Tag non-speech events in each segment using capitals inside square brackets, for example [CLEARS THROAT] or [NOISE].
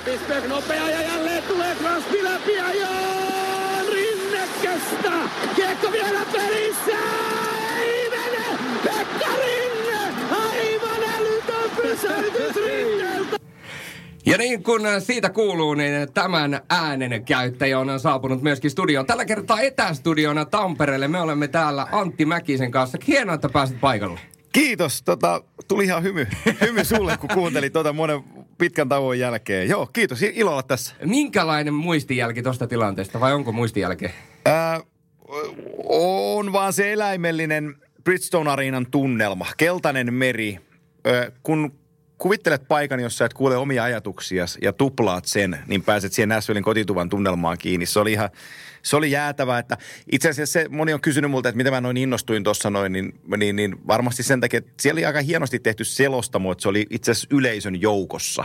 Bisberg nopea ja jälleen tulee Crosby läpi ja Jaan Rinne kestää. Kiekko vielä pelissä. Ei mene. Pekka Rinne. Aivan älytön pysäytys Rinneeltä. Ja niin kuin siitä kuuluu, niin tämän äänen käyttäjä on saapunut myöskin studioon. Tällä kertaa etästudiona Tampereelle. Me olemme täällä Antti Mäkisen kanssa. Hienoa, että pääsit paikalle. Kiitos. Tota, tuli ihan hymy, hymy sulle, kun kuuntelin tuota monen pitkän tauon jälkeen. Joo, kiitos. Ilo olla tässä. Minkälainen muistijälki tuosta tilanteesta vai onko muistijälki? Ää, on vaan se eläimellinen Bridgestone Arenan tunnelma. Keltainen meri. Ää, kun kuvittelet paikan, jossa et kuule omia ajatuksia ja tuplaat sen, niin pääset siihen Nashvillein kotituvan tunnelmaan kiinni. Se oli ihan, se oli jäätävää, että itse asiassa se, moni on kysynyt multa, että miten mä noin innostuin tuossa noin, niin, niin, niin, varmasti sen takia, että siellä oli aika hienosti tehty selostamo, että se oli itse asiassa yleisön joukossa.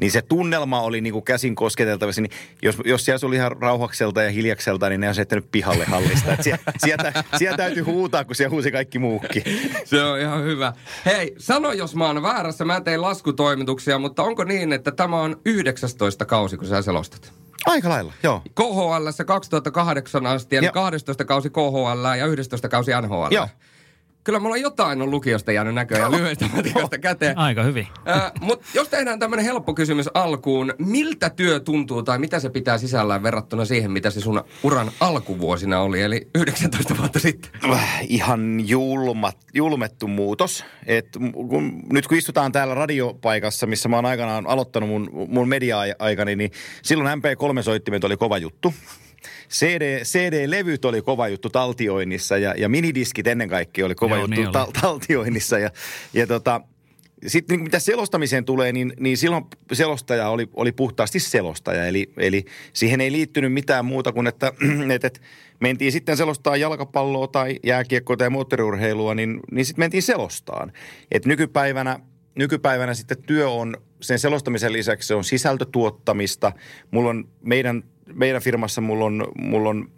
Niin se tunnelma oli niin kuin käsin kosketeltavissa, niin jos, jos siellä oli ihan rauhakselta ja hiljakselta, niin ne on jättänyt pihalle hallista. Että siellä, sieltä, sieltä täytyy huutaa, kun siellä huusi kaikki muukin. Se on ihan hyvä. Hei, sano jos mä oon väärässä, mä tein laskutoimituksia, mutta onko niin, että tämä on 19 kausi, kun sä selostat? Aika lailla, joo. KHL 2008 asti, eli Joo. 12 kausi KHL ja 11 kausi NHL. Joo. Kyllä mulla jotain on lukiosta jäänyt näköjään lyhyestä matikasta käteen. Aika hyvin. Äh, Mutta jos tehdään tämmöinen helppo kysymys alkuun, miltä työ tuntuu tai mitä se pitää sisällään verrattuna siihen, mitä se sun uran alkuvuosina oli, eli 19 vuotta sitten? Ihan julmat, julmettu muutos. Et kun, nyt kun istutaan täällä radiopaikassa, missä mä oon aikanaan aloittanut mun, mun media-aikani, niin silloin MP3-soittimet oli kova juttu. CD, CD-levyt oli kova juttu taltioinnissa ja, ja minidiskit ennen kaikkea oli kova Joo, juttu niin oli. tal- taltioinnissa. Ja, ja tota, sitten niin mitä selostamiseen tulee, niin, niin silloin selostaja oli, oli puhtaasti selostaja. Eli, eli siihen ei liittynyt mitään muuta kuin, että, [CLEARS THROAT] että, että mentiin sitten selostaa jalkapalloa tai jääkiekkoa tai moottoriurheilua, niin, niin sitten mentiin selostaan. Et nykypäivänä, nykypäivänä sitten työ on sen selostamisen lisäksi se on sisältötuottamista. Mulla on meidän, meidän firmassa mulla on, mulla on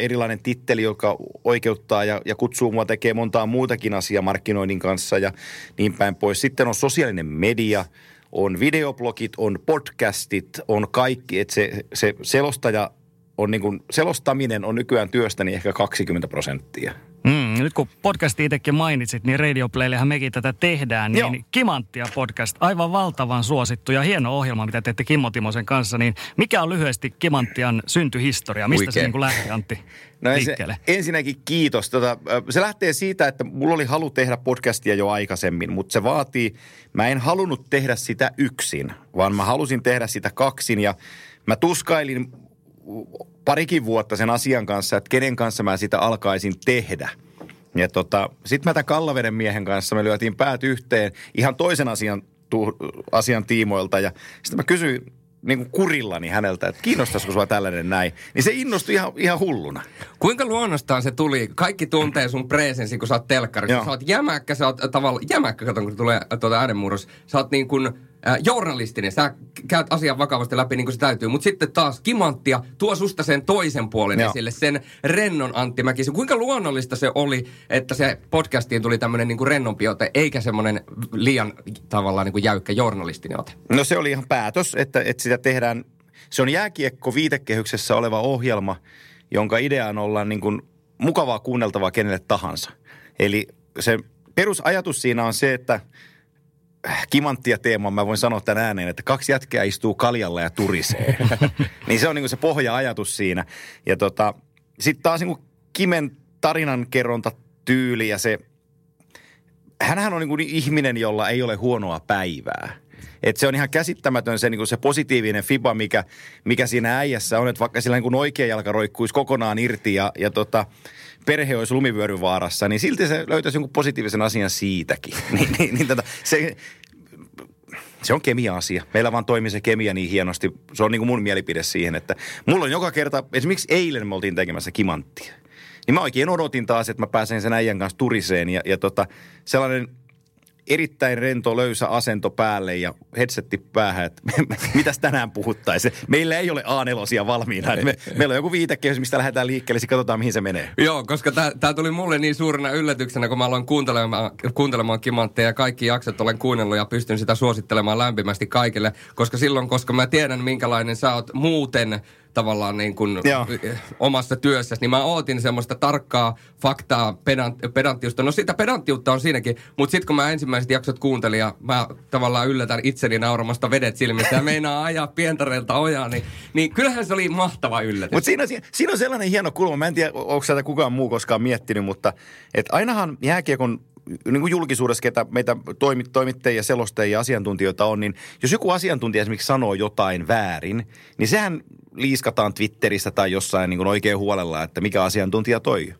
erilainen titteli, joka oikeuttaa ja, ja kutsuu mua tekemään montaa muutakin asiaa markkinoinnin kanssa ja niin päin pois. Sitten on sosiaalinen media, on videoblogit, on podcastit, on kaikki. Että se, se selostaja on niin kuin, selostaminen on nykyään työstäni ehkä 20 prosenttia. Mm, nyt kun podcasti itsekin mainitsit, niin Radio Playllehän mekin tätä tehdään. Joo. Niin Kimanttia podcast, aivan valtavan suosittu ja hieno ohjelma, mitä teette Kimmo Timosen kanssa. Niin mikä on lyhyesti Kimanttian syntyhistoria? Mistä Huikea. se niin kuin lähti, Antti, No se, liikkeelle? ensinnäkin kiitos. Tota, se lähtee siitä, että mulla oli halu tehdä podcastia jo aikaisemmin, mutta se vaatii, mä en halunnut tehdä sitä yksin, vaan mä halusin tehdä sitä kaksin ja mä tuskailin parikin vuotta sen asian kanssa, että kenen kanssa mä sitä alkaisin tehdä. Ja tota, sitten mä tämän Kallaveden miehen kanssa me lyötiin päät yhteen ihan toisen asian, tu, asian tiimoilta ja sitten mä kysyin niin kuin kurillani häneltä, että kiinnostaisiko sua tällainen näin. Niin se innostui ihan, ihan hulluna. Kuinka luonnostaan se tuli? Kaikki tuntee sun presenssi, kun sä oot telkkarissa. Sä oot jämäkkä, sä oot tavallaan, jämäkkä, katon kun tulee tuota äänenmurros. Sä oot niin kuin äh, journalistinen, sä käyt asian vakavasti läpi niin kuin se täytyy. Mutta sitten taas kimanttia tuo susta sen toisen puolen Joo. esille, sen rennon Antti Mäkisen. Kuinka luonnollista se oli, että se podcastiin tuli tämmöinen niin rennompi ote, eikä semmoinen liian tavallaan niin kuin jäykkä journalistinen ote? No se oli ihan päätös, että, että sitä tehdään. Se on jääkiekko viitekehyksessä oleva ohjelma, jonka ideaan ollaan niin kuin mukavaa kuunneltavaa kenelle tahansa. Eli se perusajatus siinä on se, että kimanttia teema, mä voin sanoa tämän ääneen, että kaksi jätkää istuu kaljalla ja turisee. [LAUGHS] niin se on niin kuin se pohja-ajatus siinä. Ja tota, sitten taas niin kuin Kimen tarinankerronta tyyli ja se, hänhän on niin kuin ihminen, jolla ei ole huonoa päivää. Et se on ihan käsittämätön se, niin se positiivinen fiba, mikä, mikä siinä äijässä on. Että vaikka sillä niin oikea jalka roikkuisi kokonaan irti ja, ja tota, perhe olisi lumivyöryvaarassa, niin silti se löytäisi jonkun positiivisen asian siitäkin. [LAUGHS] niin, niin, niin tota, se, se on kemia-asia. Meillä vaan toimii se kemia niin hienosti. Se on niin kuin mun mielipide siihen, että mulla on joka kerta, esimerkiksi eilen me oltiin tekemässä kimanttia. Niin mä oikein odotin taas, että mä pääsen sen äijän kanssa turiseen ja, ja tota, sellainen erittäin rento, löysä asento päälle ja headsetti päähän, että [LAUGHS] mitäs tänään puhuttaisiin. Meillä ei ole A4 valmiina. Me, meillä on joku viitekehys, mistä lähdetään liikkeelle, sitten katsotaan mihin se menee. Joo, koska tämä tuli mulle niin suurena yllätyksenä, kun mä aloin kuuntelemaan, kuuntelemaan Kimantteja ja kaikki jaksot olen kuunnellut ja pystyn sitä suosittelemaan lämpimästi kaikille. Koska silloin, koska mä tiedän minkälainen sä oot muuten tavallaan niin kuin omassa työssä, niin mä ootin semmoista tarkkaa faktaa, pedant, pedanttiusta. No sitä pedanttiutta on siinäkin, mutta sitten kun mä ensimmäiset jaksot kuuntelin ja mä tavallaan yllätän itseni nauramasta vedet silmistä ja meinaa ajaa pientareelta ojaa, niin, niin kyllähän se oli mahtava yllätys. Mutta siinä, siinä on sellainen hieno kulma, mä en tiedä, onko sitä kukaan muu koskaan miettinyt, mutta että ainahan jääkiekon niin kuin julkisuudessa, ketä meitä toimittajia, selostajia ja asiantuntijoita on, niin jos joku asiantuntija esimerkiksi sanoo jotain väärin, niin sehän liiskataan Twitterissä tai jossain niin kuin oikein huolella, että mikä asiantuntija toi.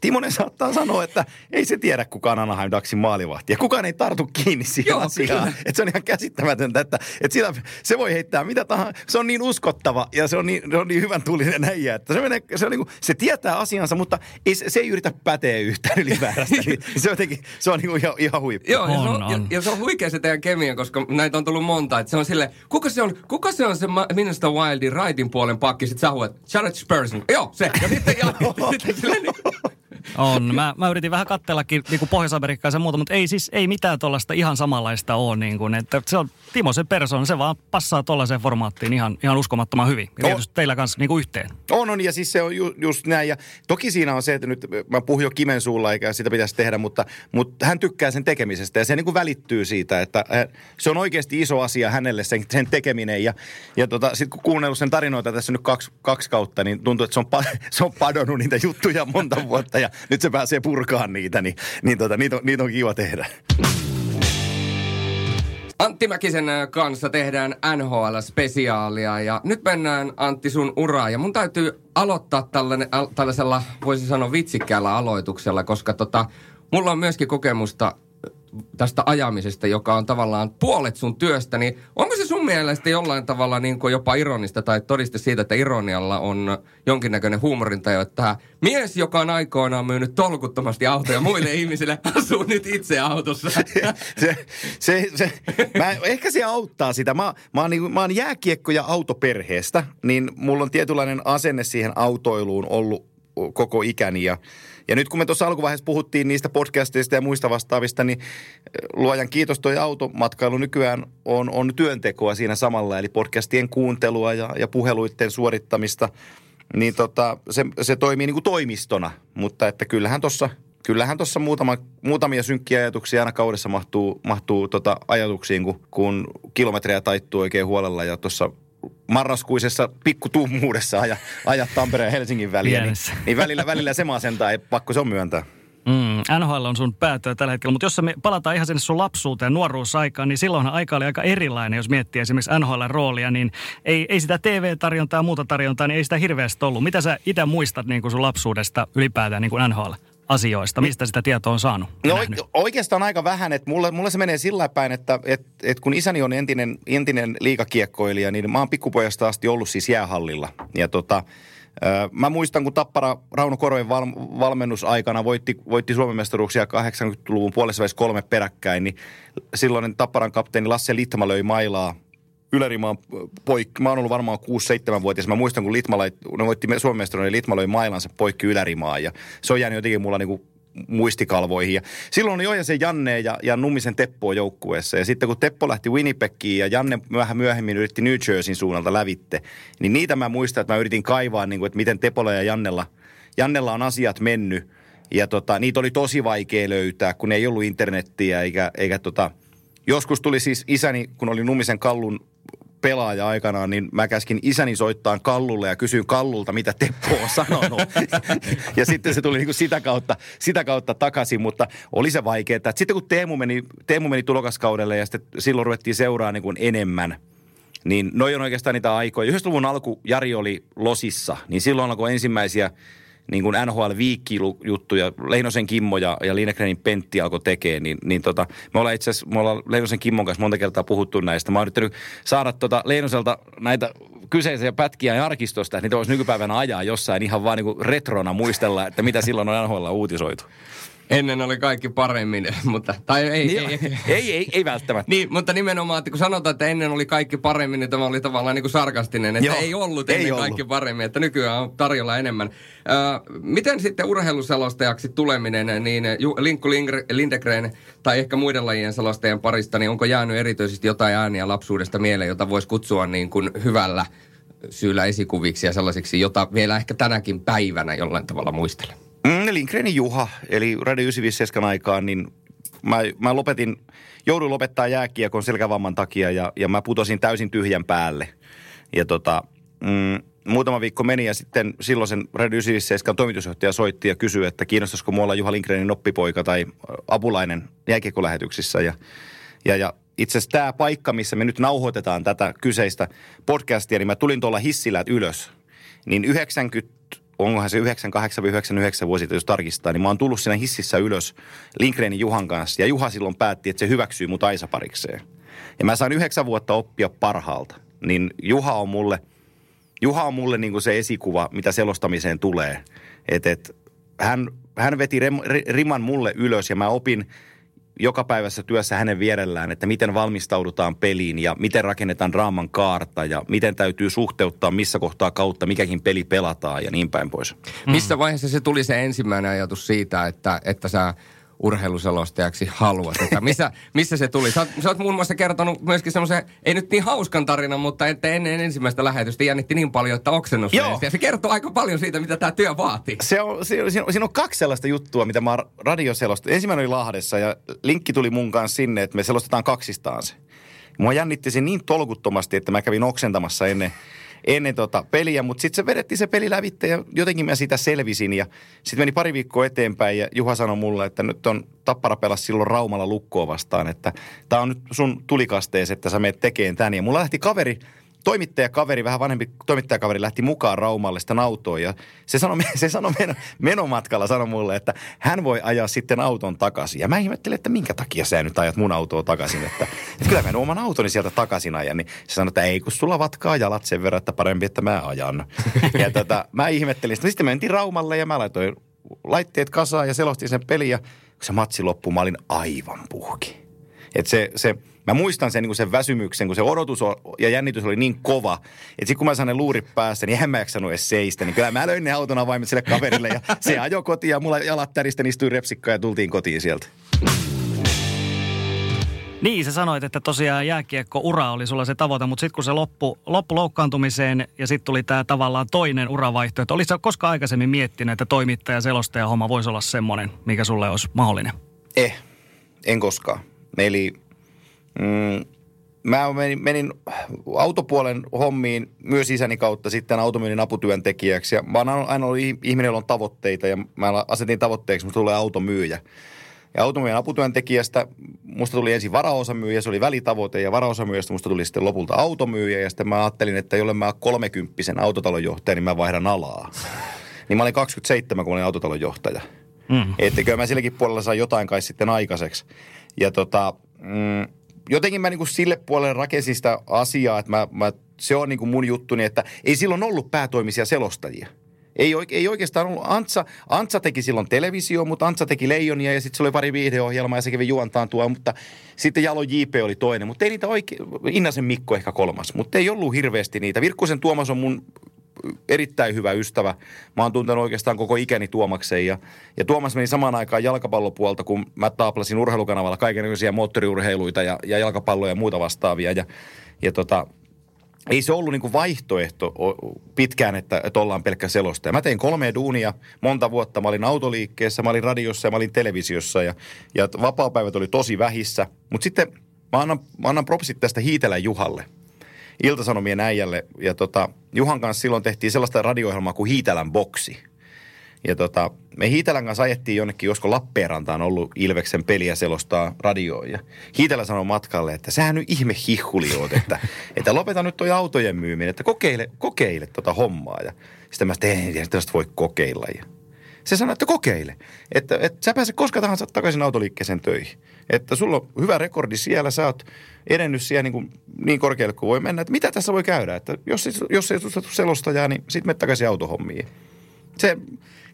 Timonen saattaa sanoa, että ei se tiedä kukaan Anaheim Ducksin maalivahti. Ja kukaan ei tartu kiinni siihen Joo, asiaan. Että se on ihan käsittämätöntä, että, että sillä, se voi heittää mitä tahansa. Se on niin uskottava ja se on niin, se on niin hyvän tullinen äijä, että se, menee, se, on niin kuin, se tietää asiansa, mutta ei, se ei yritä päteä yhtään ylipäärästä. niin [LAUGHS] se, jotenkin, se on niin kuin ihan, ihan huippu. Joo, ja, on, se on, on. Ja, ja, se on huikea se teidän kemia, koska näitä on tullut monta. Että se on sille, kuka se on, kuka se on se Minnesota Wildin raitin puolen pakki? Sitten sä huuat, Jared Spurson. Joo, se. Ja sitten, ja, [LAUGHS] sitten silleen, niin, on. Mä, mä yritin vähän kattellakin niin kuin Pohjois-Amerikkaa ja muuta, mutta ei siis ei mitään tuollaista ihan samanlaista ole. Niin kuin, että se on Timo se persoon, se vaan passaa tuollaiseen formaattiin ihan, ihan uskomattoman hyvin. Ja tietysti teillä kanssa niin kuin yhteen. On, on, ja siis se on ju, just näin. Ja toki siinä on se, että nyt mä puhun jo kimen suulla, eikä sitä pitäisi tehdä, mutta, mutta hän tykkää sen tekemisestä ja se niin kuin välittyy siitä, että se on oikeasti iso asia hänelle sen, sen tekeminen. Ja, ja tota, sitten kun kuunnellut sen tarinoita tässä nyt kaksi, kaksi kautta, niin tuntuu, että se on, [LAUGHS] se on padonnut niitä juttuja monta vuotta ja nyt se pääsee purkaan niitä, niin, niin tota, niitä, on, niitä on kiva tehdä. Antti Mäkisen äh, kanssa tehdään NHL-spesiaalia ja nyt mennään Antti sun uraa ja mun täytyy aloittaa tällainen, tällaisella, voisi sanoa vitsikkäällä aloituksella, koska tota, mulla on myöskin kokemusta tästä ajamisesta, joka on tavallaan puolet sun työstä, niin onko se sun mielestä jollain tavalla niin kuin jopa ironista tai todiste siitä, että ironialla on jonkinnäköinen huumorintajo, että mies, joka on aikoinaan myynyt tolkuttomasti autoja muille ihmisille, [LAUGHS] asuu nyt itse autossa. [LAUGHS] se, se, se, mä, ehkä se auttaa sitä. Mä, mä, oon, niin, mä oon jääkiekko- ja autoperheestä, niin mulla on tietynlainen asenne siihen autoiluun ollut koko ikäni ja ja nyt kun me tuossa alkuvaiheessa puhuttiin niistä podcasteista ja muista vastaavista, niin luojan kiitos toi automatkailu nykyään on, on työntekoa siinä samalla, eli podcastien kuuntelua ja, ja puheluiden suorittamista. Niin tota, se, se toimii niin kuin toimistona, mutta että kyllähän tuossa kyllähän tuossa muutama, muutamia synkkiä ajatuksia aina kaudessa mahtuu, mahtuu tota ajatuksiin, kun, kun kilometrejä taittuu oikein huolella ja tuossa marraskuisessa pikkutummuudessa aja, aja Tampereen ja Helsingin väliä, niin, niin välillä, välillä se masentaa, ei pakko se on myöntää. Mm, NHL on sun päätöä tällä hetkellä, mutta jos me palataan ihan sinne sun lapsuuteen, nuoruusaikaan, niin silloinhan aika oli aika erilainen, jos miettii esimerkiksi NHL-roolia, niin ei, ei sitä TV-tarjontaa ja muuta tarjontaa, niin ei sitä hirveästi ollut. Mitä sä itse muistat niin kuin sun lapsuudesta ylipäätään niin kuin NHL? Asioista? Mistä sitä tietoa on saanut? No oikeastaan aika vähän. Että mulle, mulle se menee sillä päin, että et, et kun isäni on entinen, entinen liikakiekkoilija, niin mä oon pikkupojasta asti ollut siis jäähallilla. Ja tota, Mä muistan, kun Tappara Rauno Korojen val, valmennusaikana voitti, voitti Suomen mestaruuksia 80-luvun puolessa kolme peräkkäin, niin silloinen Tapparan kapteeni Lasse Litma löi mailaa Ylärimaan poikki. Mä oon ollut varmaan 6-7-vuotias. Mä muistan, kun Litma, lait, ne voitti Suomen mestaruuden, niin Litma löi mailansa poikki Ylärimaan. Ja se on jäänyt jotenkin mulla niinku muistikalvoihin. Ja silloin oli se Janne ja, ja Nummisen Teppo joukkueessa. Ja sitten kun Teppo lähti Winnipegiin ja Janne vähän myöhemmin yritti New Jerseyn suunnalta lävitte, niin niitä mä muistan, että mä yritin kaivaa, niin kuin, että miten Tepolla ja Jannella, Jannella on asiat mennyt. Ja tota, niitä oli tosi vaikea löytää, kun ei ollut internettiä eikä, eikä tota, Joskus tuli siis isäni, kun oli Nummisen Kallun pelaaja aikanaan, niin mä käskin isäni soittaa Kallulle ja kysyin Kallulta, mitä Teppo on sanonut. [LAUGHS] ja sitten se tuli niin kuin sitä, kautta, sitä kautta takaisin, mutta oli se vaikeaa. Sitten kun Teemu meni, Teemu meni tulokaskaudelle ja sitten silloin ruvettiin seuraa niin kuin enemmän, niin noin on oikeastaan niitä aikoja. 90-luvun alku Jari oli Losissa, niin silloin alkoi ensimmäisiä – niin kuin NHL-viikkijuttuja, Leinosen Kimmo ja, ja Linekrenin Pentti alkoi tekemään, niin, niin tota, me ollaan itse asiassa, me ollaan Leinosen Kimmon kanssa monta kertaa puhuttu näistä. Mä oon yrittänyt saada tota Leinoselta näitä kyseisiä pätkiä arkistosta, että niitä voisi nykypäivänä ajaa jossain ihan vaan niin kuin retrona muistella, että mitä silloin on NHL uutisoitu. Ennen oli kaikki paremmin, [LAUGHS] mutta... Tai ei, Niin, ei, ei, [LAUGHS] ei, ei, ei välttämättä. Niin, mutta nimenomaan, että kun sanotaan, että ennen oli kaikki paremmin, niin tämä oli tavallaan niin kuin sarkastinen, että Joo, ei ollut ei ennen ollut. kaikki paremmin, että nykyään on tarjolla enemmän. Äh, miten sitten urheiluselostajaksi tuleminen, niin Ju- Linkku Lindegren tai ehkä muiden lajien selostajien parista, niin onko jäänyt erityisesti jotain ääniä lapsuudesta mieleen, jota voisi kutsua niin kuin hyvällä syyllä esikuviksi ja sellaisiksi, jota vielä ehkä tänäkin päivänä jollain tavalla muistelen? Mm, Lindgrenin Juha, eli Radio 957 aikaan, niin mä, mä lopetin, jouduin lopettaa jääkiekon selkävamman takia ja, ja mä putosin täysin tyhjän päälle. Ja tota, mm, muutama viikko meni ja sitten silloisen Radio 957 toimitusjohtaja soitti ja kysyi, että kiinnostaisiko mua olla Juha Lindgrenin oppipoika tai apulainen jääkiekkolähetyksissä. Ja, ja, ja itse asiassa tämä paikka, missä me nyt nauhoitetaan tätä kyseistä podcastia, niin mä tulin tuolla hissillä ylös. Niin 90, onkohan se 98 vai 99 vuosi, jos tarkistaa, niin mä oon tullut siinä hississä ylös Lindgrenin Juhan kanssa. Ja Juha silloin päätti, että se hyväksyy mut Aisa-parikseen. Ja mä sain yhdeksän vuotta oppia parhaalta. Niin Juha on mulle, Juha on mulle niin kuin se esikuva, mitä selostamiseen tulee. Et, et, hän, hän veti rem, ri- riman mulle ylös ja mä opin joka päivässä työssä hänen vierellään, että miten valmistaudutaan peliin ja miten rakennetaan draaman kaarta ja miten täytyy suhteuttaa missä kohtaa kautta mikäkin peli pelataan ja niin päin pois. Missä vaiheessa se tuli se ensimmäinen ajatus siitä, että, että sä urheiluselostajaksi haluat? Että missä, missä se tuli? Sä oot, sä oot muun muassa kertonut myöskin semmoisen, ei nyt niin hauskan tarinan, mutta että ennen ensimmäistä lähetystä jännitti niin paljon, että oksennus. Ja se kertoo aika paljon siitä, mitä tämä työ vaatii. Se on, se, siinä, on, siinä on kaksi sellaista juttua, mitä mä oon radioselosta. Ensimmäinen oli Lahdessa ja linkki tuli mun kanssa sinne, että me selostetaan kaksistaan se. Mua jännitti se niin tolkuttomasti, että mä kävin oksentamassa ennen, ennen tota peliä, mutta sitten se vedettiin se peli lävitte ja jotenkin mä sitä selvisin ja sitten meni pari viikkoa eteenpäin ja Juha sanoi mulle, että nyt on Tappara pelasi silloin Raumalla lukkoa vastaan, että tämä on nyt sun tulikastees, että sä meet tekemään tän. Ja mulla lähti kaveri toimittajakaveri, vähän vanhempi toimittajakaveri lähti mukaan Raumalle sitä autoon ja se sanoi, se sanoi meno, menomatkalla sanoi mulle, että hän voi ajaa sitten auton takaisin. Ja mä ihmettelin, että minkä takia sä nyt ajat mun autoa takaisin, että, että kyllä mä en oman autoni sieltä takaisin ajan. Niin se sanoi, että ei kun sulla vatkaa jalat sen verran, että parempi, että mä ajan. Ja tota, mä ihmettelin sitä. Sitten mentiin Raumalle ja mä laitoin laitteet kasaan ja selostin sen peliä. Kun se matsi loppui, mä olin aivan puhki. Et se, se, mä muistan sen, niin sen väsymyksen, kun se odotus ja jännitys oli niin kova, että sitten kun mä sain ne luurit päästä, niin en mä jaksanut edes seistä. Niin kyllä mä löin ne auton avaimet sille kaverille ja se ajoi kotiin ja mulla jalat täristen istui repsikkaan ja tultiin kotiin sieltä. Niin, sä sanoit, että tosiaan jääkiekko-ura oli sulla se tavoite, mutta sitten kun se loppu, loppu loukkaantumiseen ja sitten tuli tämä tavallaan toinen uravaihtoehto. Olisitko koskaan aikaisemmin miettinyt, että toimittaja selostaja homma voisi olla semmoinen, mikä sulle olisi mahdollinen? Eh, en koskaan. Eli mm, mä menin, menin autopuolen hommiin myös isäni kautta sitten automyynnin aputyöntekijäksi. Ja mä oon aina ollut ih- ihminen, jolla on tavoitteita ja mä asetin tavoitteeksi, että musta tulee automyyjä. Ja automyyjän aputyöntekijästä musta tuli ensin varaosamyyjä, se oli välitavoite ja varaosamyyjästä musta tuli sitten lopulta automyyjä. Ja sitten mä ajattelin, että jolle mä kolmekymppisen autotalonjohtaja, niin mä vaihdan alaa. Niin mä olin 27, kun olin autotalon johtaja. Mm. Että kyllä mä silläkin puolella saan jotain kai sitten aikaiseksi. Ja tota, mm, jotenkin mä niinku sille puolelle rakensin sitä asiaa, että mä, mä, se on niinku mun juttuni, että ei silloin ollut päätoimisia selostajia. Ei, ei oikeastaan ollut. Antsa, Antsa teki silloin televisio, mutta Antsa teki Leijonia ja sitten se oli pari viihdeohjelmaa ja se kävi juontaan tuo, mutta sitten Jalo JP oli toinen. Mutta ei niitä oikein, Innasen Mikko ehkä kolmas, mutta ei ollut hirveästi niitä. Virkkusen Tuomas on mun erittäin hyvä ystävä. Mä oon tuntenut oikeastaan koko ikäni Tuomakseen ja, ja Tuomas meni samaan aikaan jalkapallopuolta, kun mä taaplasin urheilukanavalla kaikenlaisia moottoriurheiluita ja, ja jalkapalloja ja muuta vastaavia ja, ja tota, ei se ollut niinku vaihtoehto pitkään, että, että ollaan pelkkä selostaja. Mä tein kolme duunia monta vuotta. Mä olin autoliikkeessä, mä olin radiossa ja mä olin televisiossa ja, ja vapaapäivät oli tosi vähissä. Mutta sitten mä annan, mä annan propsit tästä Hiitelän Juhalle, Iltasanomien äijälle. Ja tota, Juhan kanssa silloin tehtiin sellaista radio kuin Hiitelän boksi. Ja tota, me Hiitelän kanssa ajettiin jonnekin, josko Lappeenrantaan ollut Ilveksen peliä selostaa radioon. Ja Hiitelä sanoi matkalle, että sähän nyt ihme hihhuli oot, että, että lopeta nyt toi autojen myyminen, että kokeile, kokeile tota hommaa. Ja sitten mä sanoin, että ei tästä voi kokeilla. Ja se sanoi, että kokeile. Että, että sä pääset koska tahansa takaisin autoliikkeeseen töihin. Että sulla on hyvä rekordi siellä, sä oot edennyt siellä niin, kuin, niin korkealle kuin voi mennä. Että mitä tässä voi käydä? Että jos, jos ei tule selostajaa, niin sit menet takaisin autohommiin. Se,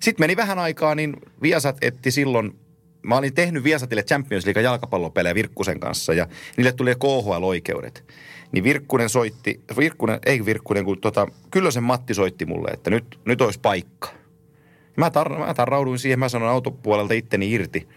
sitten meni vähän aikaa, niin Viasat etti silloin mä olin tehnyt Viasatille Champions League jalkapallopelejä Virkkusen kanssa ja niille tuli KHL-oikeudet. Niin Virkkunen soitti, Virkkunen, ei Virkkunen, kun tota, Kyllösen Matti soitti mulle, että nyt, nyt olisi paikka. Mä, tar, mä tarrauduin siihen, mä sanoin autopuolelta itteni irti.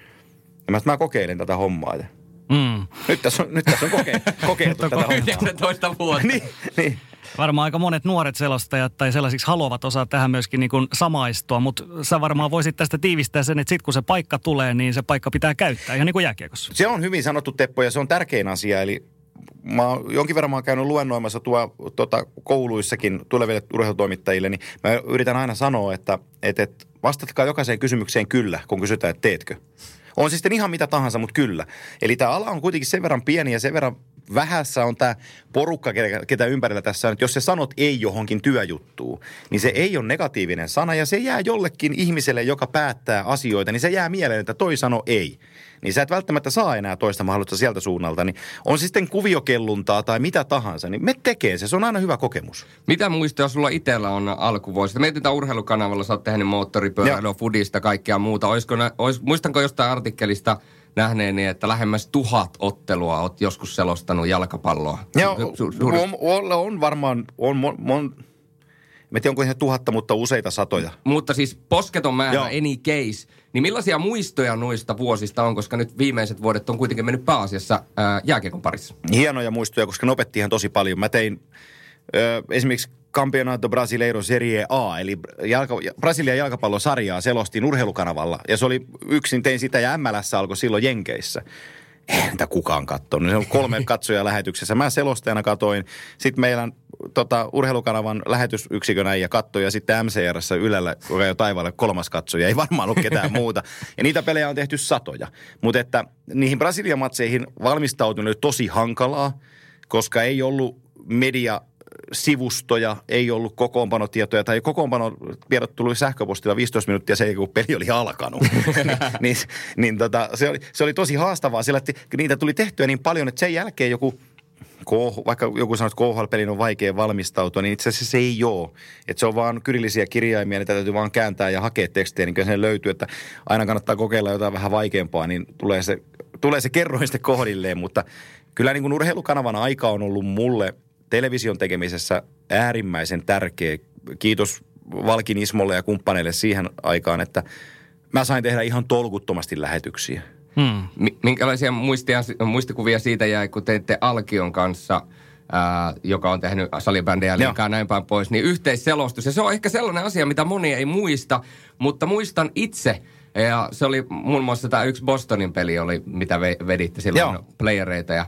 Ja mä, mä kokeilen tätä hommaa. Ja Mm. nyt tässä on, nyt tässä on koke, [LAUGHS] kokeiltu tätä hommaa. 19 vuotta. [LAUGHS] niin, niin. Varmaan aika monet nuoret selostajat tai sellaisiksi haluavat osaa tähän myöskin niin kuin samaistua, mutta sä varmaan voisit tästä tiivistää sen, että sitten kun se paikka tulee, niin se paikka pitää käyttää, ihan niin kuin jääkiekossa. Se on hyvin sanottu Teppo ja se on tärkein asia. Eli mä oon jonkin verran mä oon käynyt luennoimassa tuo, tota, kouluissakin tuleville urheilutoimittajille, niin mä yritän aina sanoa, että, että, että vastatkaa jokaiseen kysymykseen kyllä, kun kysytään, että teetkö. On se sitten ihan mitä tahansa, mutta kyllä. Eli tämä ala on kuitenkin sen verran pieni ja sen verran vähässä on tämä porukka, ketä ympärillä tässä on. Että jos sä sanot ei johonkin työjuttuun, niin se ei ole negatiivinen sana ja se jää jollekin ihmiselle, joka päättää asioita, niin se jää mieleen, että toi sano ei. Niin sä et välttämättä saa enää toista mahdollisuutta sieltä suunnalta. Niin on sitten kuviokelluntaa tai mitä tahansa, niin me tekee se. Se on aina hyvä kokemus. Mitä muistoja sulla itsellä on alkuvuosista? Mietitään urheilukanavalla, sä oot tehnyt moottoripyöräilyä, fudista, kaikkea muuta. Olisiko, nä- ois, muistanko jostain artikkelista nähneeni, että lähemmäs tuhat ottelua oot joskus selostanut jalkapalloa? Joo, Su- on, on, on varmaan, on, mon, mon, mä tiedän, onko ihan tuhatta, mutta useita satoja. Mutta siis posketon määrä, Joo. any case. Niin millaisia muistoja noista vuosista on, koska nyt viimeiset vuodet on kuitenkin mennyt pääasiassa ää, jääkiekon parissa? Hienoja muistoja, koska ne opetti ihan tosi paljon. Mä tein ö, esimerkiksi Campeonato Brasileiro Serie A, eli jalka, Brasilian jalkapallosarjaa selostin urheilukanavalla. Ja se oli yksin, tein sitä ja MLS alkoi silloin Jenkeissä. Eihän niitä kukaan katsonut. Se on kolme [LAUGHS] katsoja lähetyksessä. Mä selostajana katoin. Sitten meillä tota, urheilukanavan lähetysyksikön äijä katsoi ja sitten MCRssä Ylellä, joka jo taivaalle kolmas katsoja. Ei varmaan ollut ketään [LAUGHS] muuta. Ja niitä pelejä on tehty satoja. Mutta että niihin Brasilian matseihin valmistautuminen oli tosi hankalaa, koska ei ollut media sivustoja, ei ollut kokoonpanotietoja tai kokoonpanotiedot tuli sähköpostilla 15 minuuttia sen jälkeen, kun peli oli alkanut. [LAUGHS] [LAUGHS] niin niin tota, se, oli, se oli tosi haastavaa, sillä että niitä tuli tehtyä niin paljon, että sen jälkeen joku KH, vaikka joku sanoo, että KHL-pelin on vaikea valmistautua, niin itse asiassa se ei ole. Että se on vaan kyrillisiä kirjaimia, niitä täytyy vaan kääntää ja hakea tekstejä, niin kyllä se löytyy, että aina kannattaa kokeilla jotain vähän vaikeampaa, niin tulee se, tulee se kerroin sitten kohdilleen, mutta kyllä niin kuin urheilukanavan aika on ollut mulle television tekemisessä äärimmäisen tärkeä. Kiitos Valkin Ismolle ja kumppaneille siihen aikaan, että mä sain tehdä ihan tolkuttomasti lähetyksiä. Hmm. Mi- Minkälaisia muistia, muistikuvia siitä jäi, kun teitte Alkion kanssa, ää, joka on tehnyt salibändejä liikaa näin päin pois, niin yhteisselostus. Ja se on ehkä sellainen asia, mitä moni ei muista, mutta muistan itse, ja se oli muun muassa tämä yksi Bostonin peli, oli, mitä ve- veditte silloin Joo. playereita. Ja,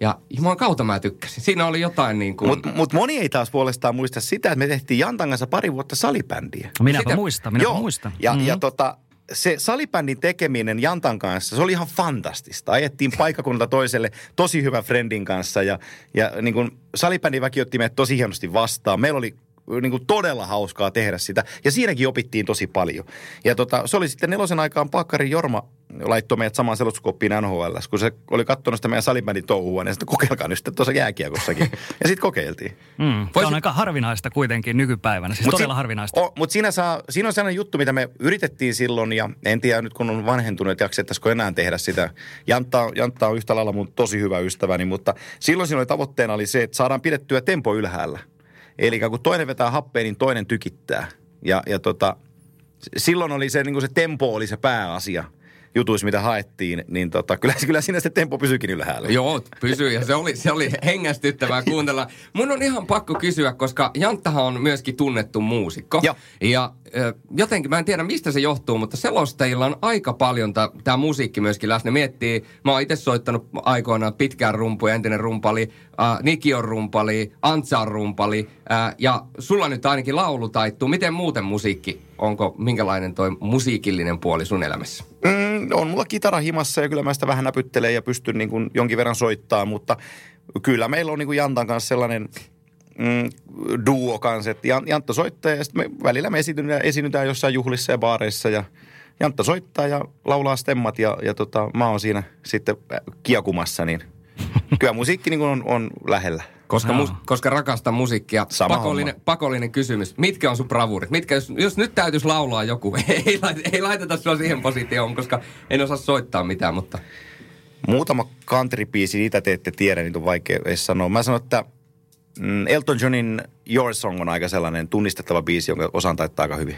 ja jumalan kautta mä tykkäsin. Siinä oli jotain niin kuin... Mutta mut moni ei taas puolestaan muista sitä, että me tehtiin Jantan kanssa pari vuotta salibändiä. Minäpä Sitä- muistan, minäpä Joo. muistan. Ja, Mhm. ja tota, se salibändin tekeminen Jantan kanssa, se oli ihan fantastista. Ajettiin paikkakunnalta toiselle tosi hyvä friendin kanssa ja, ja niin kuin salibändin väki otti meidät tosi hienosti vastaan. Meillä oli niin kuin todella hauskaa tehdä sitä. Ja siinäkin opittiin tosi paljon. Ja tota, se oli sitten nelosen aikaan Pakkari Jorma laittoi meidät samaan selostuskoppiin NHL, kun se oli katsonut sitä meidän salibändin touhua, niin sitten kokeilkaa nyt sitten tuossa jääkiekossakin. [LAUGHS] ja sitten kokeiltiin. Mm. Se Voisit- on aika harvinaista kuitenkin nykypäivänä, siis Mut todella si- harvinaista. Mutta siinä, saa, siinä on sellainen juttu, mitä me yritettiin silloin ja en tiedä nyt kun on vanhentunut, että jaksettaisiko enää tehdä sitä. Jantta, Jantta on yhtä lailla mun tosi hyvä ystäväni, mutta silloin siinä oli tavoitteena oli se, että saadaan pidettyä tempo ylhäällä. Eli kun toinen vetää happea, niin toinen tykittää. Ja, ja tota, silloin oli se, niin kuin se tempo oli se pääasia jutuissa, mitä haettiin, niin tota, kyllä, kyllä siinä se tempo pysyikin ylhäällä. Joo, pysyy ja se oli, se oli hengästyttävää kuuntella. Mun on ihan pakko kysyä, koska Janttahan on myöskin tunnettu muusikko. Joo. Ja jotenkin, mä en tiedä mistä se johtuu, mutta selostajilla on aika paljon tämä musiikki myöskin läsnä. Miettii, mä oon itse soittanut aikoinaan pitkään rumpuja, entinen rumpali, äh, Niki on rumpali, Antsa on rumpali. Äh, ja sulla nyt ainakin laulu taittuu. Miten muuten musiikki? Onko, minkälainen toi musiikillinen puoli sun elämässä? Mm, on mulla kitara himassa ja kyllä mä sitä vähän näpyttelen ja pystyn niin kuin jonkin verran soittaa, mutta kyllä meillä on niin kuin Jantan kanssa sellainen mm, duo kanssa, että Jan- Jantta soittaa ja sitten me välillä me esiinnytään, esiinnytään jossain juhlissa ja baareissa ja Jantta soittaa ja laulaa stemmat ja, ja tota, mä oon siinä sitten äh, kiekumassa, niin [LAUGHS] kyllä musiikki niin on, on lähellä. Koska, mus, koska rakastan musiikkia. Sama pakollinen, pakollinen kysymys. Mitkä on sun bravurit? Mitkä, jos, jos nyt täytyisi laulaa joku, [LAUGHS] ei, lait- ei laiteta sua siihen positioon, koska en osaa soittaa mitään, mutta... Muutama country-biisi, niitä te ette tiedä, niitä on vaikea edes sanoa. Mä sanon, että mm, Elton Johnin Your Song on aika sellainen tunnistettava biisi, jonka osaan taittaa aika hyvin.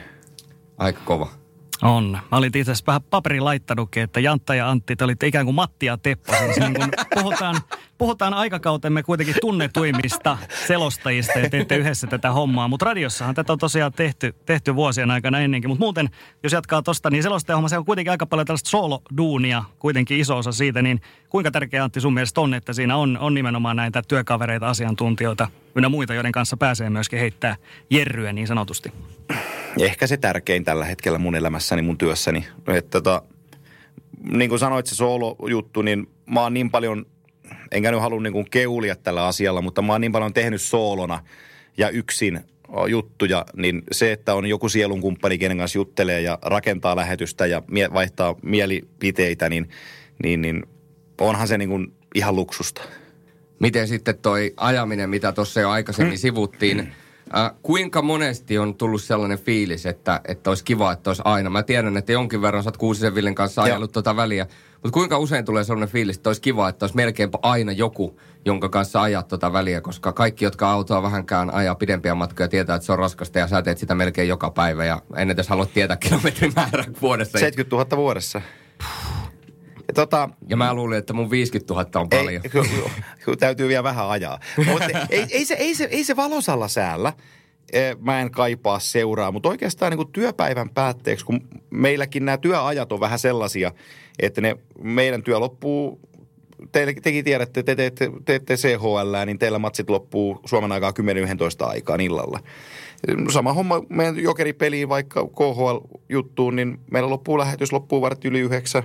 Aika kova. On. Mä olin itse asiassa vähän paperin laittanutkin, että Jantta ja Antti, te olitte ikään kuin Matti ja Teppo. Siis niin kun puhutaan, puhutaan aikakautemme kuitenkin tunnetuimmista selostajista ja teette yhdessä tätä hommaa. Mutta radiossahan tätä on tosiaan tehty, tehty vuosien aikana ennenkin. Mutta muuten, jos jatkaa tosta, niin selostajahomma se on kuitenkin aika paljon tällaista solo-duunia, kuitenkin iso osa siitä. Niin kuinka tärkeä Antti sun mielestä on, että siinä on, on nimenomaan näitä työkavereita, asiantuntijoita ynnä muita, joiden kanssa pääsee myöskin heittää jerryä niin sanotusti? Ehkä se tärkein tällä hetkellä mun elämässäni, mun työssäni. Että tota, niin kuin sanoit se soolo-juttu, niin mä oon niin paljon, enkä nyt halua niin kuin keulia tällä asialla, mutta mä oon niin paljon tehnyt soolona ja yksin juttuja, niin se, että on joku sielunkumppani, kenen kanssa juttelee ja rakentaa lähetystä ja mie- vaihtaa mielipiteitä, niin, niin, niin onhan se niin kuin ihan luksusta. Miten sitten toi ajaminen, mitä tuossa jo aikaisemmin sivuttiin, äh, kuinka monesti on tullut sellainen fiilis, että, että olisi kiva, että olisi aina. Mä tiedän, että jonkin verran sä oot Kuusisen Villen kanssa ajellut tuota väliä, mutta kuinka usein tulee sellainen fiilis, että olisi kiva, että olisi melkeinpä aina joku, jonka kanssa ajaa tuota väliä, koska kaikki, jotka autoa vähänkään ajaa pidempiä matkoja, tietää, että se on raskasta ja sä teet sitä melkein joka päivä ja en edes halua tietää kilometrimäärää vuodessa. 70 000 vuodessa. Tota, Ja mä luulin, että mun 50 000 on paljon. Ei, [LAUGHS] kyllä, kyllä täytyy vielä vähän ajaa. Mutta ei, ei, se, ei, se, ei se valosalla säällä. Eh, Mä en kaipaa seuraa, mutta oikeastaan niin kuin työpäivän päätteeksi, kun meilläkin nämä työajat on vähän sellaisia, että ne, meidän työ loppuu, teille, tekin tiedätte, te teette, teette CHL, niin teillä matsit loppuu Suomen aikaa 10-11 aikaan illalla. Sama homma meidän jokeripeliin, vaikka KHL-juttuun, niin meillä loppuu lähetys, loppuu vartti yli yhdeksän.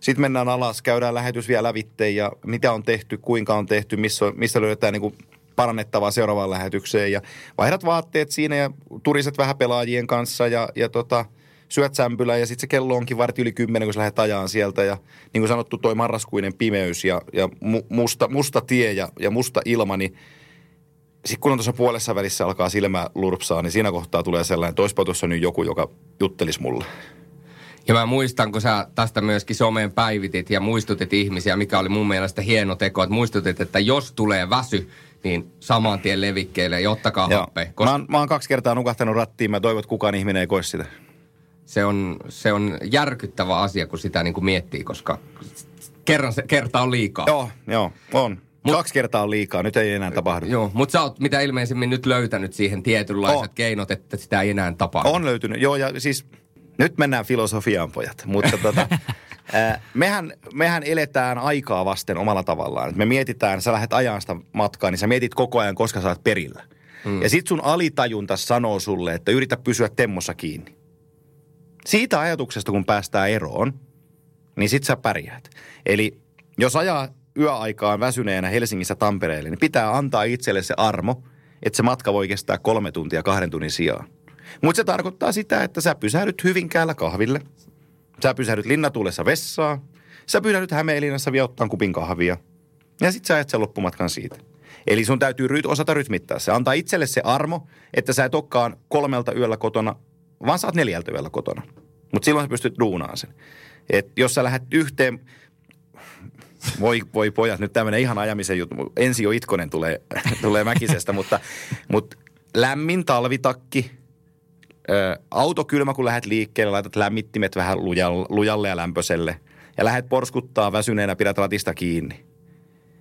Sitten mennään alas, käydään lähetys vielä lävitteen ja mitä on tehty, kuinka on tehty, missä, missä löydetään niin kuin parannettavaa seuraavaan lähetykseen. Ja vaihdat vaatteet siinä ja turiset vähän pelaajien kanssa ja, ja tota, syöt sämpylää ja sitten se kello onkin vartti yli kymmenen, kun sä lähdet ajaan sieltä. Ja niin kuin sanottu, toi marraskuinen pimeys ja, ja mu- musta, musta tie ja, ja musta ilma, niin sitten kun on tuossa puolessa välissä alkaa silmä lurpsaa, niin siinä kohtaa tulee sellainen, että olisipa tuossa nyt joku, joka juttelisi mulle. Ja mä muistan, kun sä tästä myöskin someen päivitit ja muistutit ihmisiä, mikä oli mun mielestä hieno teko, että muistutit, että jos tulee väsy, niin saman tien levikkeelle ja ottakaa Joo. happea. Mä, Koska oon, mä oon kaksi kertaa nukahtanut rattiin, mä toivon, että kukaan ihminen ei koe sitä. se on, se on järkyttävä asia, kun sitä niin kuin miettii, koska kerran se, kerta on liikaa. Joo, joo, on. Mut, kaksi kertaa on liikaa, nyt ei enää tapahdu. Joo, mutta sä oot mitä ilmeisimmin nyt löytänyt siihen tietynlaiset On. keinot, että sitä ei enää tapahdu. On löytynyt, joo, ja siis nyt mennään filosofiaan, pojat. Mutta [LAUGHS] tota, mehän, mehän eletään aikaa vasten omalla tavallaan. Me mietitään, sä lähdet ajan sitä matkaa, niin sä mietit koko ajan, koska sä oot perillä. Mm. Ja sit sun alitajunta sanoo sulle, että yritä pysyä temmossa kiinni. Siitä ajatuksesta, kun päästään eroon, niin sit sä pärjäät. Eli jos ajaa yöaikaan väsyneenä Helsingissä Tampereelle, niin pitää antaa itselle se armo, että se matka voi kestää kolme tuntia kahden tunnin sijaan. Mutta se tarkoittaa sitä, että sä pysähdyt Hyvinkäällä kahville, sä pysähdyt Linnatuulessa vessaa, sä pysähdyt Hämeenlinnassa vielä ottaa kupin kahvia, ja sit sä ajat sen loppumatkan siitä. Eli sun täytyy ryt, osata rytmittää se. Antaa itselle se armo, että sä et olekaan kolmelta yöllä kotona, vaan sä oot neljältä yöllä kotona. Mutta silloin sä pystyt duunaan sen. Et jos sä lähdet yhteen, voi, voi pojat, nyt tämmöinen ihan ajamisen juttu. Ensi jo itkonen tulee, [LAUGHS] tulee mäkisestä, mutta, mutta lämmin talvitakki, ö, auto kylmä, kun lähdet liikkeelle, laitat lämmittimet vähän lujalle, lujalle ja lämpöiselle ja lähdet porskuttaa väsyneenä, pidät ratista kiinni.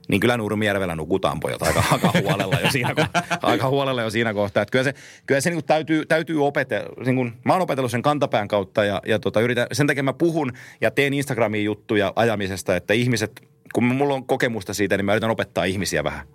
Niin kyllä Nurmijärvellä nukutaan pojat aika, aika huolella jo siinä, ko- [LAUGHS] aika huolella jo siinä kohtaa. Että kyllä se, kyllä se niin täytyy, täytyy opetella. Niin kuin, mä oon opetellut sen kantapään kautta ja, ja tota, yritän, sen takia mä puhun ja teen Instagramiin juttuja ajamisesta, että ihmiset, kun mulla on kokemusta siitä, niin mä yritän opettaa ihmisiä vähän.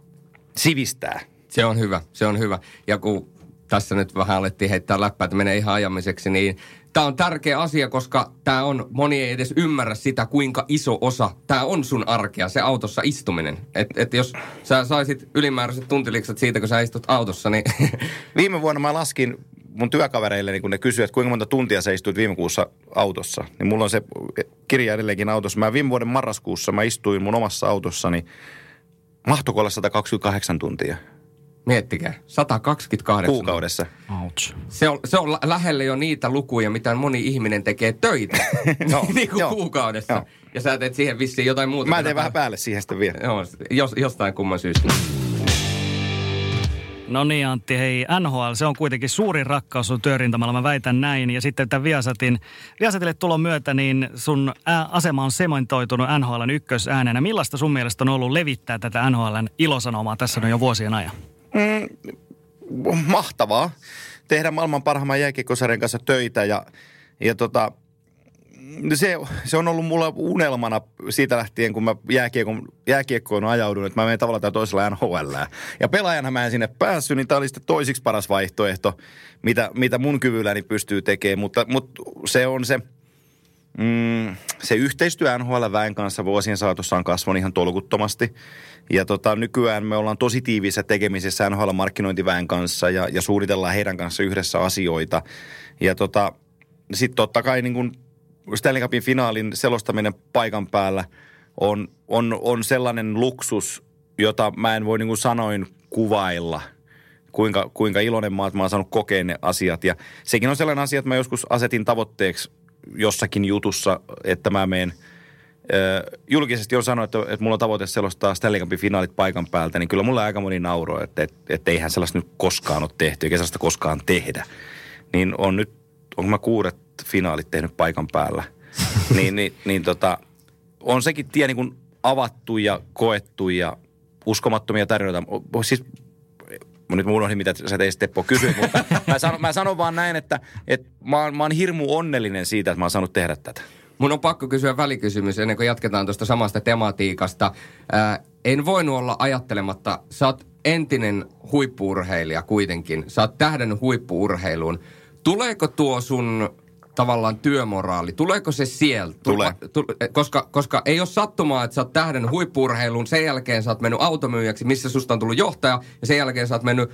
Sivistää. Se on hyvä, se on hyvä. Ja kun tässä nyt vähän alettiin heittää läppää, että menee ihan ajamiseksi, niin tämä on tärkeä asia, koska tämä on, moni ei edes ymmärrä sitä, kuinka iso osa tämä on sun arkea, se autossa istuminen. Että et jos sä saisit ylimääräiset tuntiliksat siitä, kun sä istut autossa, niin [LAUGHS] Viime vuonna mä laskin mun työkavereille, niin kun ne kysyivät, että kuinka monta tuntia sä istuit viime kuussa autossa. Niin mulla on se kirja edelleenkin autossa. Mä viime vuoden marraskuussa mä istuin mun omassa autossani. Mahtoiko olla 128 tuntia? Miettikää, 128. kuukaudessa. Ouch. Se on, se on lä- lähelle jo niitä lukuja, mitä moni ihminen tekee töitä. [LAUGHS] Joo, [LAUGHS] niin kuin joo, kuukaudessa. joo. Ja sä teet siihen vissiin jotain muuta. Mä teen vähän pää- päälle siihen sitten vielä. Joo, jos, jostain kumman syystä. No niin Antti, hei NHL, se on kuitenkin suurin rakkaus sun työrintamalla, mä väitän näin. Ja sitten tämän Viasatin, Viasatille tulon myötä, niin sun ää, asema on sementoitunut NHLn ykkösäänenä. Millaista sun mielestä on ollut levittää tätä NHLn ilosanomaa tässä no jo vuosien ajan? mahtavaa tehdä maailman parhaimman jääkiekkosarjan kanssa töitä ja, ja tota, se, se on ollut mulla unelmana siitä lähtien, kun mä jääkiekon, jääkiekkoon ajaudun, että mä menen tavallaan tai toisella NHL. Ja pelaajana mä en sinne päässyt, niin tämä oli sitten toisiksi paras vaihtoehto, mitä, mitä mun kyvylläni pystyy tekemään. Mutta, mutta se on se, mm, se yhteistyö NHL-väen kanssa vuosien saatossa on kasvanut ihan tolkuttomasti. Ja tota, nykyään me ollaan tosi tiiviissä tekemisessä NHL-markkinointiväen kanssa ja, ja suunnitellaan heidän kanssa yhdessä asioita. Ja tota, sitten totta kai niin kun Stanley Cupin finaalin selostaminen paikan päällä on, on, on sellainen luksus, jota mä en voi niin kuin sanoin kuvailla – kuinka, kuinka iloinen mä että mä oon saanut kokea ne asiat. Ja sekin on sellainen asia, että mä joskus asetin tavoitteeksi jossakin jutussa, että mä meen julkisesti on sanonut, että, että mulla on tavoite selostaa Stanley Cupin finaalit paikan päältä, niin kyllä mulla aika moni nauroi, että, että, että eihän sellaista nyt koskaan ole tehty, eikä sellaista koskaan tehdä. Niin on nyt, onko mä kuudet finaalit tehnyt paikan päällä, [LAUGHS] niin, niin, niin tota, on sekin tie niin kuin avattu ja koettu ja uskomattomia tarinoita. O- Siis Mä nyt unohdin, mitä sä teisit Teppo kysyä, [LAUGHS] mutta mä sanon, mä sanon vaan näin, että, että mä, oon, mä oon hirmu onnellinen siitä, että mä oon saanut tehdä tätä. Mun on pakko kysyä välikysymys ennen kuin jatketaan tuosta samasta tematiikasta. Ää, en voinut olla ajattelematta, sä oot entinen huippuurheilija kuitenkin. Sä oot tähdännyt huippuurheiluun. Tuleeko tuo sun tavallaan työmoraali, tuleeko se sieltä? Tulee. Tu, koska, koska ei ole sattumaa, että sä oot tähdännyt huippuurheiluun, sen jälkeen sä oot mennyt automyyjäksi, missä susta on tullut johtaja, ja sen jälkeen sä oot mennyt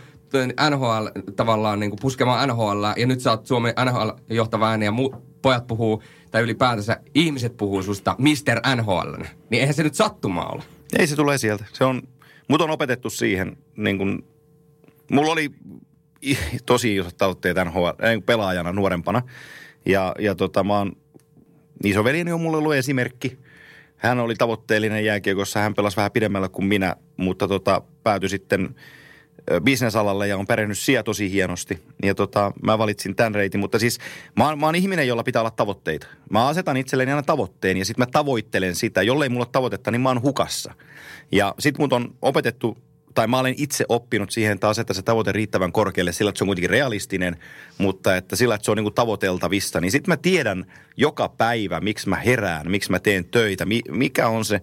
NHL tavallaan niin kuin puskemaan NHL, ja nyt sä oot Suomen NHL-johtava ääni, ja mu, pojat puhuu, tai ylipäätänsä ihmiset puhuu susta Mr. NHL. Niin eihän se nyt sattumaa ole. Ei se tulee sieltä. Se on, mut on opetettu siihen, niin kun, mulla oli tosi isot tavoitteet NHL, pelaajana nuorempana. Ja, ja tota, mä oon, isoveljeni on mulle ollut esimerkki. Hän oli tavoitteellinen jääkiekossa, hän pelasi vähän pidemmällä kuin minä, mutta tota, päätyi sitten bisnesalalle ja on pärjännyt siellä tosi hienosti. Ja tota, mä valitsin tämän reitin, mutta siis mä oon, mä oon ihminen, jolla pitää olla tavoitteita. Mä asetan itselleni aina tavoitteen ja sitten mä tavoittelen sitä. Jollei mulla ole tavoitetta, niin mä oon hukassa. Ja sit mut on opetettu, tai mä olen itse oppinut siihen, että asettaa se tavoite riittävän korkealle sillä, että se on kuitenkin realistinen, mutta että sillä, että se on niin kuin tavoiteltavissa. Niin sitten mä tiedän joka päivä, miksi mä herään, miksi mä teen töitä, mi- mikä on se,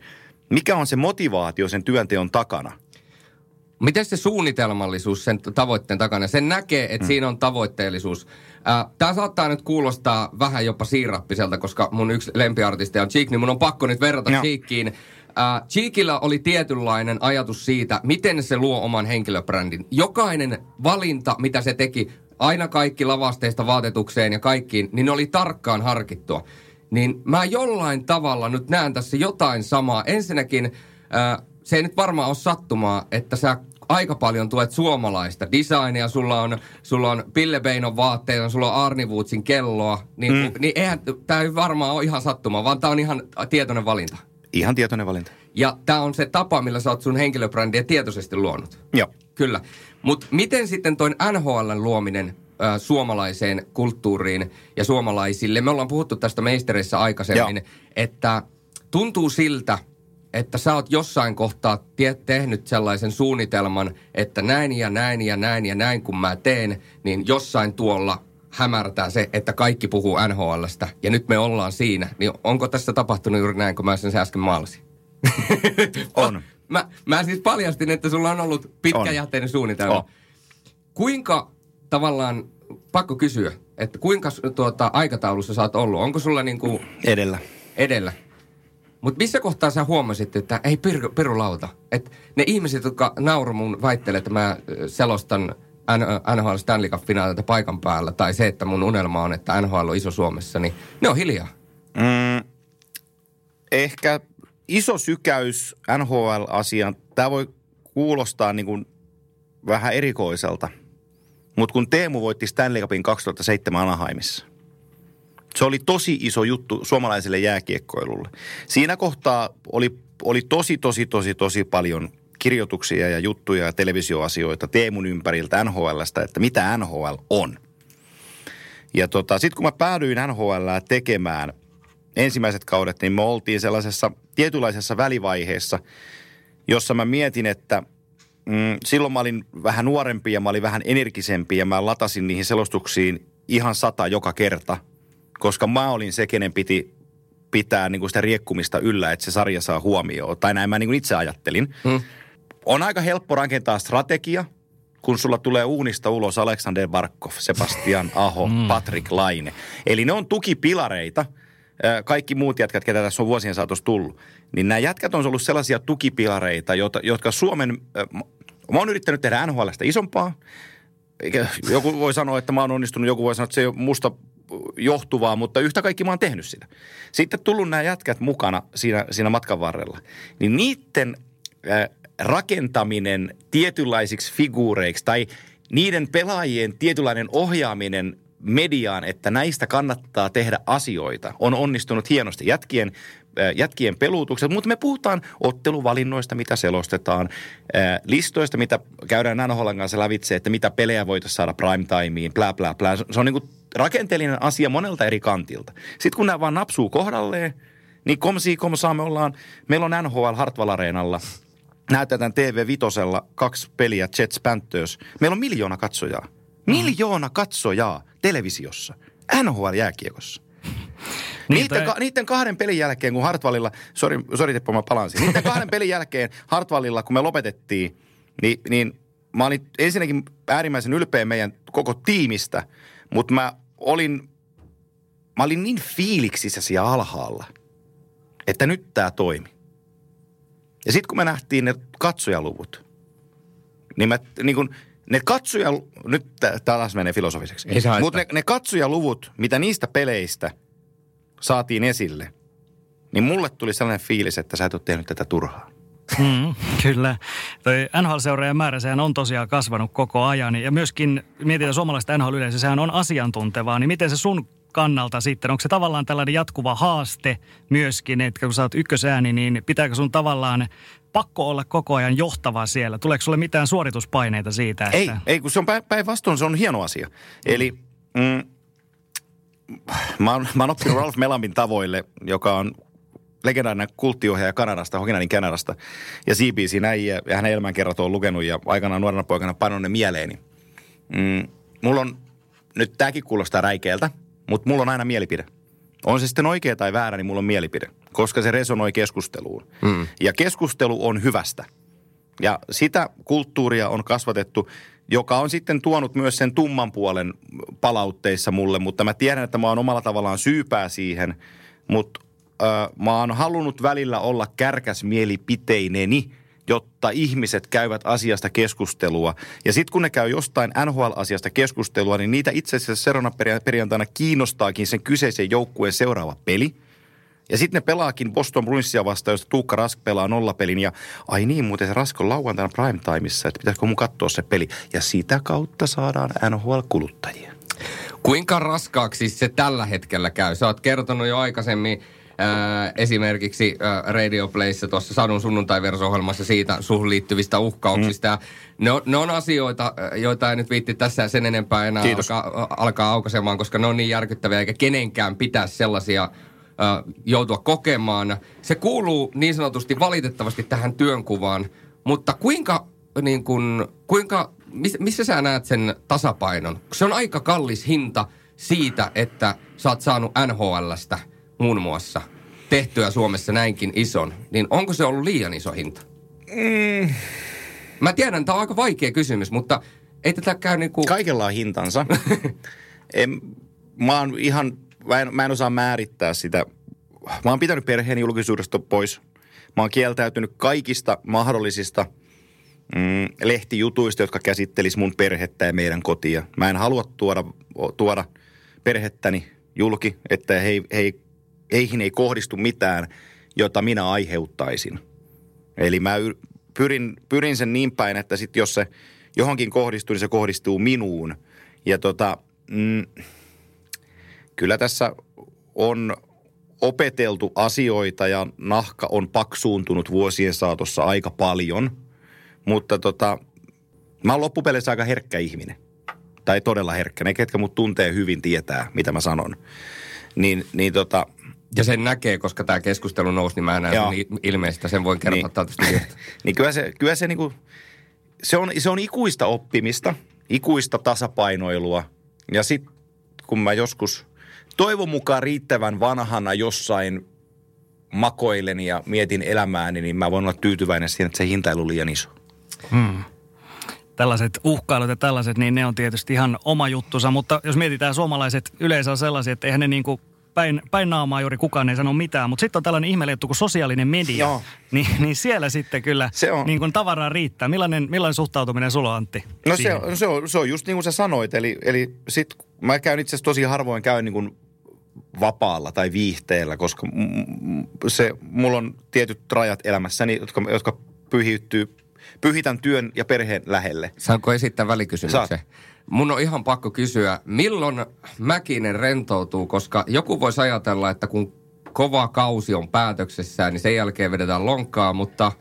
mikä on se motivaatio sen työnteon takana. Miten se suunnitelmallisuus sen tavoitteen takana? Sen näkee, että mm. siinä on tavoitteellisuus. Tämä saattaa nyt kuulostaa vähän jopa siirappiselta, koska mun yksi lempiartisti on Cheek, niin mun on pakko nyt verrata. Cheekiin. Äh, Cheekillä oli tietynlainen ajatus siitä, miten se luo oman henkilöbrändin. Jokainen valinta, mitä se teki, aina kaikki lavasteista vaatetukseen ja kaikkiin, niin ne oli tarkkaan harkittua. Niin mä jollain tavalla nyt näen tässä jotain samaa. Ensinnäkin äh, se ei nyt varmaan ole sattumaa, että sä aika paljon tuet suomalaista designia, sulla on, sulla on Pille Beinon vaatteita, sulla on Arni Woodsin kelloa, niin, mm. niin eihän tämä ei varmaan ole ihan sattumaa, vaan tämä on ihan tietoinen valinta. Ihan tietoinen valinta. Ja tämä on se tapa, millä sä oot sun henkilöbrändiä tietoisesti luonut. Joo. Kyllä. Mutta miten sitten toin NHLn luominen suomalaiseen kulttuuriin ja suomalaisille? Me ollaan puhuttu tästä meistereissä aikaisemmin, Joo. että tuntuu siltä, että sä oot jossain kohtaa tie- tehnyt sellaisen suunnitelman, että näin ja näin ja näin ja näin kun mä teen, niin jossain tuolla hämärtää se, että kaikki puhuu NHLstä ja nyt me ollaan siinä. Niin onko tässä tapahtunut juuri näin, kun mä sen äsken maalasin? [LAUGHS] On. [LAUGHS] Mä, mä siis paljastin, että sulla on ollut pitkäjänteinen suunnitelma. On. Kuinka tavallaan, pakko kysyä, että kuinka tuota, aikataulussa sä oot ollut? Onko sulla niinku Edellä. edellä? Mutta missä kohtaa sä huomasit, että ei piru, pirulauta? Että ne ihmiset, jotka nauru mun väittelee, että mä selostan NHL Stanley Cup-finaalilta paikan päällä, tai se, että mun unelma on, että NHL on iso Suomessa, niin ne on hiljaa. Mm, ehkä iso sykäys NHL-asiaan. Tämä voi kuulostaa niin kuin vähän erikoiselta. Mutta kun Teemu voitti Stanley Cupin 2007 Anaheimissa, se oli tosi iso juttu suomalaiselle jääkiekkoilulle. Siinä kohtaa oli, oli tosi, tosi, tosi, tosi paljon kirjoituksia ja juttuja ja televisioasioita Teemun ympäriltä NHLstä, että mitä NHL on. Ja tota, sitten kun mä päädyin NHL tekemään ensimmäiset kaudet, niin me oltiin sellaisessa tietynlaisessa välivaiheessa, jossa mä mietin, että mm, silloin mä olin vähän nuorempi ja mä olin vähän energisempi ja mä latasin niihin selostuksiin ihan sata joka kerta, koska mä olin se, kenen piti pitää niin kuin sitä riekkumista yllä, että se sarja saa huomioon. Tai näin mä niin kuin itse ajattelin. Hmm. On aika helppo rakentaa strategia, kun sulla tulee uunista ulos Alexander Barkov, Sebastian Aho, mm. Patrick Laine. Eli ne on tukipilareita, kaikki muut jätkät, ketä tässä on vuosien saatossa tullut. Niin nämä jätkät on ollut sellaisia tukipilareita, jotka, jotka Suomen, mä oon yrittänyt tehdä NHLstä isompaa. Joku voi sanoa, että mä oon onnistunut, joku voi sanoa, että se ei ole musta johtuvaa, mutta yhtä kaikki mä oon tehnyt sitä. Sitten tullut nämä jätkät mukana siinä, siinä matkan varrella. Niin niiden rakentaminen tietynlaisiksi figuureiksi tai niiden pelaajien tietynlainen ohjaaminen mediaan, että näistä kannattaa tehdä asioita, on onnistunut hienosti jätkien, äh, jätkien peluutukset, mutta me puhutaan otteluvalinnoista, mitä selostetaan, äh, listoista, mitä käydään NHLn kanssa lävitse, että mitä pelejä voitaisiin saada prime timeen, bla bla bla. Se on niin rakenteellinen asia monelta eri kantilta. Sitten kun nämä vaan napsuu kohdalleen, niin komsi komsaa me ollaan, meillä on NHL Hartwall Areenalla – näytetään TV Vitosella kaksi peliä Jets Panthers. Meillä on miljoona katsojaa. Miljoona katsojaa televisiossa. NHL-jääkiekossa. [LAUGHS] Niin, niiden, ka, niiden kahden pelin jälkeen, kun Hartwallilla, sori, sori Teppo, mä palansin. Niiden kahden pelin jälkeen Hartwallilla, kun me lopetettiin, niin, niin mä olin ensinnäkin äärimmäisen ylpeä meidän koko tiimistä, mutta mä olin, mä olin niin fiiliksissä siellä alhaalla, että nyt tämä toimi. Ja sitten kun me nähtiin ne katsojaluvut, niin, mä, niin kun, ne katsoja, nyt taas menee filosofiseksi, mutta ne, ne katsojaluvut, mitä niistä peleistä saatiin esille, niin mulle tuli sellainen fiilis, että sä et ole tehnyt tätä turhaa. Mm, kyllä. Toi NHL-seuraajan määrä, sehän on tosiaan kasvanut koko ajan. Ja myöskin mietitään suomalaista nhl yleisö, sehän on asiantuntevaa. Niin miten se sun kannalta sitten? Onko se tavallaan tällainen jatkuva haaste myöskin, että kun sä oot ykkösääni, niin pitääkö sun tavallaan pakko olla koko ajan johtava siellä? Tuleeko sulle mitään suorituspaineita siitä? Että... Ei, ei kun se on päinvastoin, se on hieno asia. Eli mm, mä, oon, mä oon oppinut Ralph Melamin tavoille, joka on legendaarinen kulttiohjaaja Kanadasta, Hokinanin Kanadasta. Ja CBC näin ja, ja hänen elämänkerrat on lukenut ja aikanaan nuorena poikana panon ne mieleeni. Mm, mulla on, nyt tämäkin kuulostaa räikeältä, mutta mulla on aina mielipide. On se sitten oikea tai väärä, niin mulla on mielipide, koska se resonoi keskusteluun. Mm. Ja keskustelu on hyvästä. Ja sitä kulttuuria on kasvatettu, joka on sitten tuonut myös sen tumman puolen palautteissa mulle, mutta mä tiedän, että mä oon omalla tavallaan syypää siihen, mutta äh, mä oon halunnut välillä olla kärkäs mielipiteineni – jotta ihmiset käyvät asiasta keskustelua. Ja sitten kun ne käy jostain NHL-asiasta keskustelua, niin niitä itse asiassa seuraavana perjantaina kiinnostaakin sen kyseisen joukkueen seuraava peli. Ja sitten ne pelaakin Boston Bruinsia vastaan, josta Tuukka Rask pelaa nollapelin. Ja ai niin, muuten se Rask on lauantaina primetimeissa, että pitäisikö mun katsoa se peli. Ja sitä kautta saadaan NHL-kuluttajia. Kuinka raskaaksi se tällä hetkellä käy? Sä oot kertonut jo aikaisemmin Ää, esimerkiksi ää, Radio Playssa tuossa Sadun sunnuntai ohjelmassa siitä suhun liittyvistä uhkauksista. Mm. Ne, on, ne on asioita, joita ei nyt viitti tässä sen enempää enää alkaa, alkaa aukaisemaan, koska ne on niin järkyttäviä, eikä kenenkään pitäisi sellaisia joutua kokemaan. Se kuuluu niin sanotusti valitettavasti tähän työnkuvaan, mutta kuinka, niin kun, kuinka missä sä näet sen tasapainon? Se on aika kallis hinta siitä, että sä oot saanut NHLstä – muun muassa tehtyä Suomessa näinkin ison, niin onko se ollut liian iso hinta? Mm. Mä tiedän, tämä on aika vaikea kysymys, mutta ei tätä käy niin kuin... Kaikella on hintansa. [LAUGHS] en, mä oon ihan, mä en, mä en osaa määrittää sitä. Mä oon pitänyt perheen julkisuudesta pois. Mä oon kieltäytynyt kaikista mahdollisista mm, lehtijutuista, jotka käsittelis mun perhettä ja meidän kotia. Mä en halua tuoda, tuoda perhettäni julki, että he, he ei heihin ei kohdistu mitään, jota minä aiheuttaisin. Eli mä pyrin, pyrin sen niin päin, että sit jos, se, johonkin kohdistuu, niin se kohdistuu minuun. Ja tota, mm, kyllä tässä on opeteltu asioita ja nahka on paksuuntunut vuosien saatossa aika paljon. Mutta tota, mä oon loppupeleissä aika herkkä ihminen. Tai todella herkkä. Ne, ketkä mut tuntee hyvin, tietää, mitä mä sanon. Niin, niin tota, Ja sen näkee, koska tämä keskustelu nousi, niin mä näen sen il- ilmeistä. Sen voin kertoa Niin. studiosta. [LAUGHS] niin kyllä se, kyllä se, niinku, se, on, se on ikuista oppimista, ikuista tasapainoilua. Ja sitten kun mä joskus toivon mukaan riittävän vanhana jossain makoilen ja mietin elämääni, niin mä voin olla tyytyväinen siihen, että se hinta ei ollut liian iso. Tällaiset uhkailut ja tällaiset, niin ne on tietysti ihan oma juttusa. Mutta jos mietitään, suomalaiset yleensä on sellaisia, että eihän ne niin kuin päin, päin naamaa juuri kukaan ei sano mitään. Mutta sitten on tällainen ihmeellinen juttu kuin sosiaalinen media. Joo. Niin, niin siellä sitten kyllä Se on. niin kuin tavaraa riittää. Millainen, millainen suhtautuminen sulla Antti? No se on, se, on, se on just niin kuin sä sanoit, eli, eli sit mä käyn itse asiassa tosi harvoin käyn niin kuin vapaalla tai viihteellä, koska se, mulla on tietyt rajat elämässäni, jotka, jotka pyhittyy, pyhitän työn ja perheen lähelle. Saanko esittää välikysymyksen? Saat. Mun on ihan pakko kysyä, milloin Mäkinen rentoutuu, koska joku voisi ajatella, että kun kova kausi on päätöksessään, niin sen jälkeen vedetään lonkkaa, mutta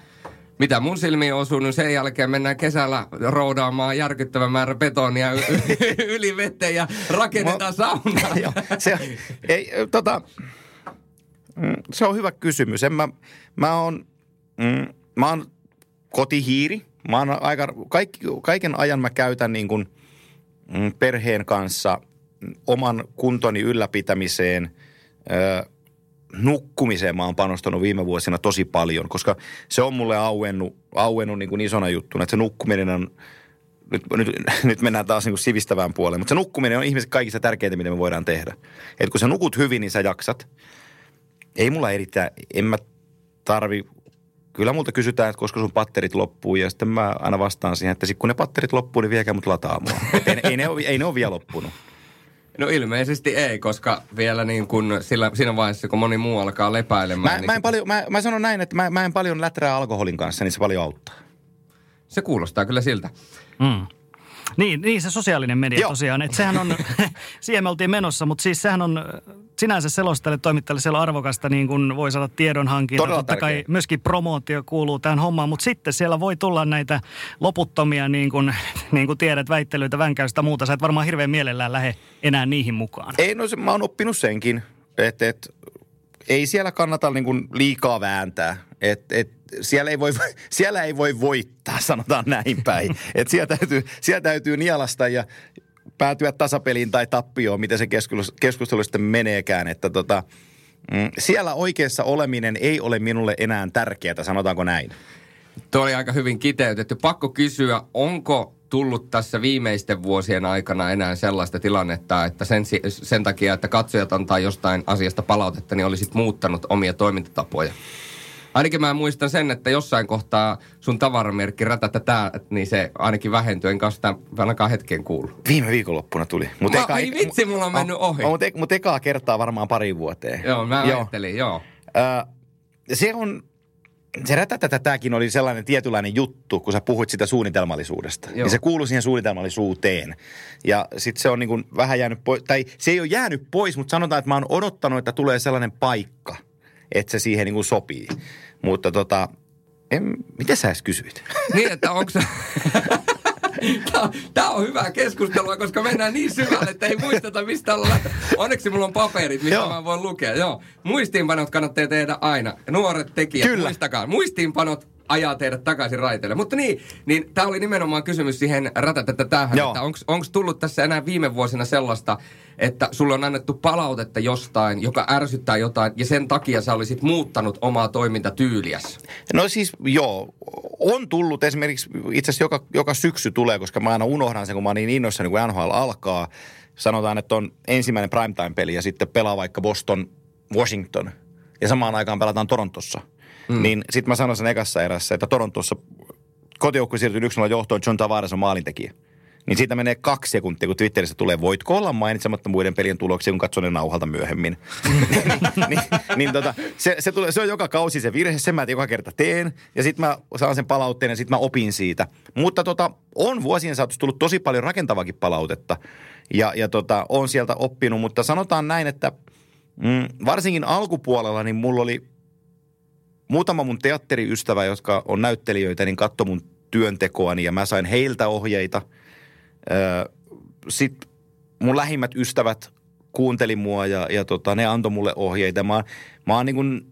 mitä mun silmiin osuu, niin sen jälkeen mennään kesällä roudaamaan järkyttävän määrä betonia y- [LAUGHS] yli veteen ja rakennetaan saunaa. [LAUGHS] Joo, se, ei, tota, mm, se on hyvä kysymys. En mä, mä, oon, mm, mä oon kotihiiri. Mä oon aika, kaikki, kaiken ajan mä käytän niin kuin, perheen kanssa oman kuntoni ylläpitämiseen, nukkumiseen mä oon panostanut viime vuosina tosi paljon, koska se on mulle auennut, auennut niin kuin isona juttuna, että se nukkuminen on, nyt, nyt, [LAUGHS] nyt mennään taas niin kuin sivistävään puoleen, mutta se nukkuminen on ihmiset kaikista tärkeintä, mitä me voidaan tehdä. Et kun sä nukut hyvin, niin sä jaksat. Ei mulla erittäin, en mä tarvi, kyllä multa kysytään, että koska sun patterit loppuu ja sitten mä aina vastaan siihen, että sit kun ne patterit loppuu, niin viekää mut lataamaan. ei, [LAUGHS] ei, ne ole, ei ne ole vielä loppunut. No ilmeisesti ei, koska vielä niin kuin sillä, siinä vaiheessa, kun moni muu alkaa lepäilemään, Mä, niin mä, en sit- paljon, mä, mä sanon näin, että mä, mä en paljon läträä alkoholin kanssa, niin se paljon auttaa. se kuulostaa kyllä siltä. Mm. Niin, niin, se sosiaalinen media Joo. tosiaan. Että sehän on, [LAUGHS] siihen me oltiin menossa, mutta siis sehän on sinänsä selostajalle toimittajalle siellä arvokasta, niin kuin voi saada tiedonhankinta. Todella Totta kai tärkeä. myöskin promootio kuuluu tähän hommaan, mutta sitten siellä voi tulla näitä loputtomia, niin kuin, [LAUGHS] niin kuin tiedät, väittelyitä, vänkäystä muuta. Sä et varmaan hirveän mielellään lähde enää niihin mukaan. Ei, no se, mä oon oppinut senkin, että et, ei siellä kannata niin kuin liikaa vääntää. Et, et, siellä, ei voi, siellä ei voi voittaa, sanotaan näin päin. [LAUGHS] Et siellä, täytyy, siellä täytyy nielasta ja päätyä tasapeliin tai tappioon, miten se keskustelu, keskustelu sitten meneekään. Että tota, mm, siellä oikeassa oleminen ei ole minulle enää tärkeää, sanotaanko näin. Tuo oli aika hyvin kiteytetty. Pakko kysyä, onko tullut tässä viimeisten vuosien aikana enää sellaista tilannetta, että sen, sen takia, että katsojat antaa jostain asiasta palautetta, niin olisit muuttanut omia toimintatapoja? Ainakin mä muistan sen, että jossain kohtaa sun tavaramerkki rätätä tää, niin se ainakin vähentyi, enkä sitä ainakaan hetken kuullut. Viime viikonloppuna tuli. Mut Mä- ai vitsi, mulla on mennyt ohi. Mutta mut ekaa kertaa varmaan pari vuoteen. Joo, mä ajattelin, joo. Ö, se on, se rätätätätäkin oli sellainen tietynlainen juttu, kun sä puhuit sitä suunnitelmallisuudesta. Joo. Niin se kuului siihen suunnitelmallisuuteen. Ja sitten se on niin kuin vähän jäänyt pois, tai se ei ole jäänyt pois, mutta sanotaan, että mä oon odottanut, että tulee sellainen paikka, että se siihen niin kuin sopii. Mutta tota, en, mitä sä edes kysyit? [LAUGHS] Niin, että onko se... [LAUGHS] Tämä, tämä on hyvää keskustelua, koska mennään niin syvälle, että ei muisteta, mistä ollaan. Onneksi mulla on paperit, mistä Joo. mä voin lukea. Joo. Muistiinpanot kannattaa tehdä aina. Nuoret tekijät, Kyllä. muistakaa. Muistiinpanot ajaa teidät takaisin raiteille. Mutta niin, niin tämä oli nimenomaan kysymys siihen tähän, että onko tullut tässä enää viime vuosina sellaista, että sulle on annettu palautetta jostain, joka ärsyttää jotain, ja sen takia sä olisit muuttanut omaa toimintatyyliäsi. No siis joo, on tullut esimerkiksi, itse asiassa joka, joka syksy tulee, koska mä aina unohdan sen, kun mä oon niin innoissani, kun NHL alkaa. Sanotaan, että on ensimmäinen primetime-peli ja sitten pelaa vaikka Boston, Washington ja samaan aikaan pelataan Torontossa. Mm. Niin sitten mä sanon sen ekassa erässä, että Torontossa kotijoukkue siirtyy 1-0 johtoon, John Tavares on maalintekijä. niin siitä menee kaksi sekuntia, kun Twitterissä tulee, voitko olla mainitsematta muiden pelien tuloksia, kun katson ne nauhalta myöhemmin. [LAUGHS] niin, niin tota, se, se, tulee, se on joka kausi se virhe, sen mä joka kerta teen, ja sitten mä saan sen palautteen, ja sitten mä opin siitä. Mutta tota, on vuosien saatossa tullut tosi paljon rakentavakin palautetta, ja, ja tota, on sieltä oppinut, mutta sanotaan näin, että mm, varsinkin alkupuolella, niin mulla oli muutama mun teatteriystävä, jotka on näyttelijöitä, niin katso mun työntekoani, ja mä sain heiltä ohjeita – sitten mun lähimmät ystävät kuunteli mua ja, ja tota, ne antoi mulle ohjeita. Mä, mä oon niin kuin,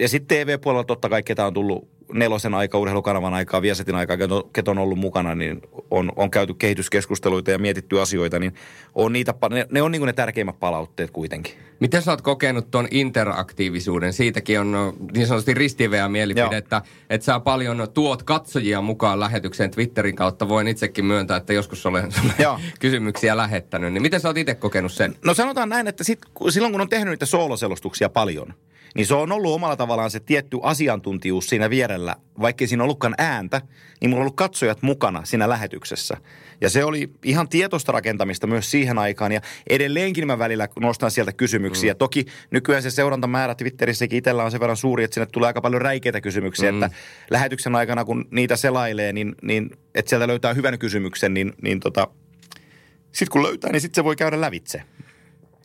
ja sitten TV-puolella totta kai, ketä on tullut nelosen aika, urheilukanavan aikaa, Viesetin aikaa, ketä on ollut mukana, niin on, on käyty kehityskeskusteluita ja mietitty asioita, niin on niitä, ne, ne on niin ne tärkeimmät palautteet kuitenkin. Miten sä oot kokenut tuon interaktiivisuuden? Siitäkin on no, niin sanotusti ristiveä mielipide, että, että sä paljon tuot katsojia mukaan lähetykseen Twitterin kautta. Voin itsekin myöntää, että joskus olen [LAUGHS] kysymyksiä lähettänyt. Niin miten sä oot itse kokenut sen? No sanotaan näin, että sit, silloin kun on tehnyt niitä sooloselostuksia paljon – niin se on ollut omalla tavallaan se tietty asiantuntijuus siinä vierellä. Vaikkei siinä ollutkaan ääntä, niin mulla on ollut katsojat mukana siinä lähetyksessä. Ja se oli ihan tietoista rakentamista myös siihen aikaan. Ja edelleenkin mä välillä nostan sieltä kysymyksiä. Mm. Toki nykyään se seurantamäärä Twitterissäkin itsellä on sen verran suuri, että sinne tulee aika paljon räikeitä kysymyksiä. Mm. Että lähetyksen aikana, kun niitä selailee, niin, niin että sieltä löytää hyvän kysymyksen, niin, niin tota, sitten kun löytää, niin sitten se voi käydä lävitse.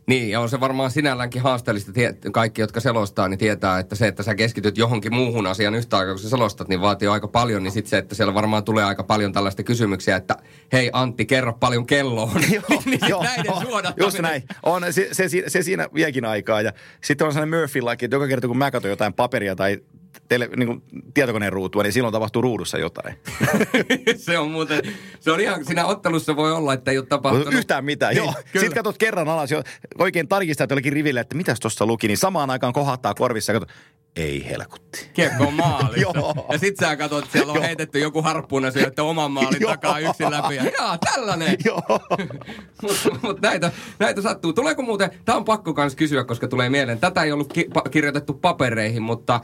Niin, ja on se varmaan sinälläänkin haasteellista. Kaikki, jotka selostaa, niin tietää, että se, että sä keskityt johonkin muuhun asiaan yhtä aikaa, kun sä selostat, niin vaatii aika paljon. Niin sitten se, että siellä varmaan tulee aika paljon tällaista kysymyksiä, että hei Antti, kerro paljon kello on. [LAUGHS] joo, niin joo, näiden Just näin. On, se, se, se, siinä viekin aikaa. Ja sitten on sellainen Murphy-laki, että joka kerta kun mä katson jotain paperia tai tele, niin kuin tietokoneen ruutua, niin silloin tapahtuu ruudussa jotain. [LAUGHS] se on muuten, se on ihan, siinä ottelussa voi olla, että ei ole tapahtunut. Yhtään mitään, joo. Niin, Sitten katsot kerran alas, jo, oikein tarkistaa jollekin riville, että mitäs tuossa luki, niin samaan aikaan kohottaa korvissa ja katsot, ei helkutti. Kiekko on maalissa. [LAUGHS] ja sit sä katsot, että siellä on heitetty joku harppuuna että oman maalin takaa yksin läpi. Ja jaa, tällainen. [LAUGHS] Mutta mut näitä, näitä sattuu. Tuleeko muuten, tämä on pakko kans kysyä, koska tulee mieleen. Tätä ei ollut ki- pa- kirjoitettu papereihin, mutta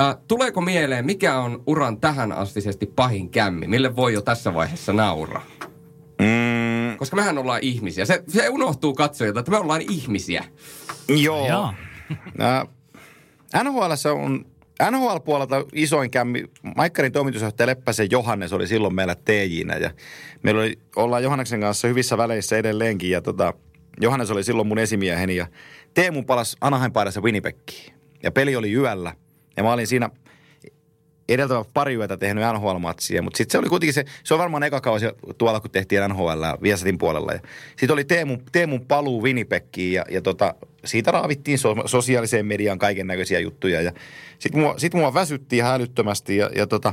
Äh, tuleeko mieleen, mikä on uran tähän astisesti pahin kämmi? Mille voi jo tässä vaiheessa nauraa? Mm. Koska mehän ollaan ihmisiä. Se, se unohtuu katsojilta, että me ollaan ihmisiä. Joo. Joo. äh, NHL on NHL-puolelta isoin kämmi, Maikkarin toimitusjohtaja Leppäsen Johannes oli silloin meillä TJnä ja meillä oli, ollaan Johanneksen kanssa hyvissä väleissä edelleenkin ja tota, Johannes oli silloin mun esimieheni ja Teemu palas Anaheim paidassa Winnipegkiin. Ja peli oli yöllä ja mä olin siinä edeltävä pari yötä tehnyt NHL-matsia, mutta sitten se oli kuitenkin se, se on varmaan eka kausi tuolla, kun tehtiin NHL Viasatin puolella. Sitten oli Teemun, Teemun paluu Winnipegiin ja, ja tota, siitä raavittiin so, sosiaaliseen mediaan kaiken näköisiä juttuja. Ja sitten mua, sit mua väsyttiin ihan älyttömästi ja, ja tota,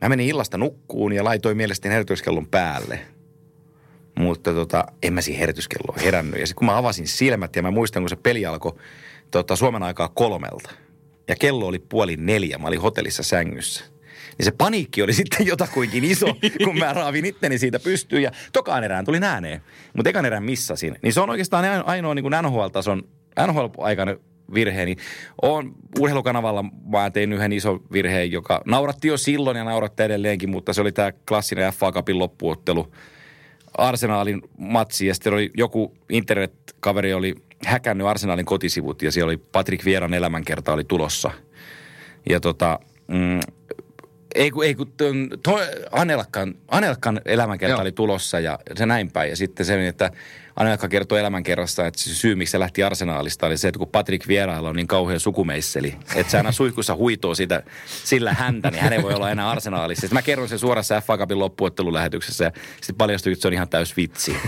mä menin illasta nukkuun ja laitoin mielestäni herätyskellon päälle. Mutta tota, en mä siihen herätyskelloon herännyt. Ja sitten kun mä avasin silmät ja mä muistan, kun se peli alkoi tota, Suomen aikaa kolmelta – ja kello oli puoli neljä. Mä olin hotellissa sängyssä. Niin se paniikki oli [LAUGHS] sitten jotakuinkin iso, kun mä raavin itteni siitä pystyyn. Ja tokaan erään tuli ääneen, mutta ekan erään missasin. Niin se on oikeastaan ainoa niin kuin NHL-tason, NHL-aikana virheeni. on urheilukanavalla mä tein yhden ison virheen, joka nauratti jo silloin ja nauratti edelleenkin, mutta se oli tämä klassinen FA Cupin loppuottelu. Arsenaalin matsi ja sitten oli joku internet-kaveri oli häkännyt Arsenalin kotisivut ja siellä oli Patrick Vieran elämänkerta oli tulossa. Ja tota, mm, ei kun, ei kun to, Anelkan, Anelkan elämänkerta Joo. oli tulossa ja se näin päin. Ja sitten se, että Anelka kertoi elämänkerrasta, että se syy, miksi se lähti arsenaalista, oli se, että kun Patrick Vierailla on niin kauhean sukumeisseli, että se aina suihkussa huitoo sitä, sillä häntä, niin hän ei voi olla enää arsenaalissa. Sitten mä kerron sen suorassa FA Cupin loppuottelulähetyksessä ja sitten paljastui, että se on ihan täys vitsi. [LAUGHS]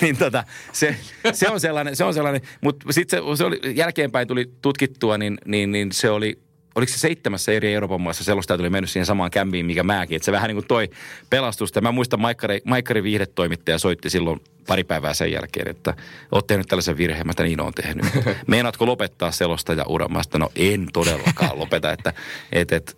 niin tota, se, se, on sellainen, se on sellainen, mutta sitten se, se oli, jälkeenpäin tuli tutkittua, niin, niin, niin se oli oliko se seitsemässä eri Euroopan maassa selostajat oli mennyt siihen samaan kämpiin, mikä mäkin. Että se vähän niin kuin toi pelastusta. Mä muistan, Maikkari, Maikkari viihdetoimittaja soitti silloin pari päivää sen jälkeen, että oot tehnyt tällaisen virheen, mä niin on tehnyt. [LAUGHS] Meinaatko lopettaa selostaja ura? Mä sitä, no en todellakaan lopeta. Että, et, et,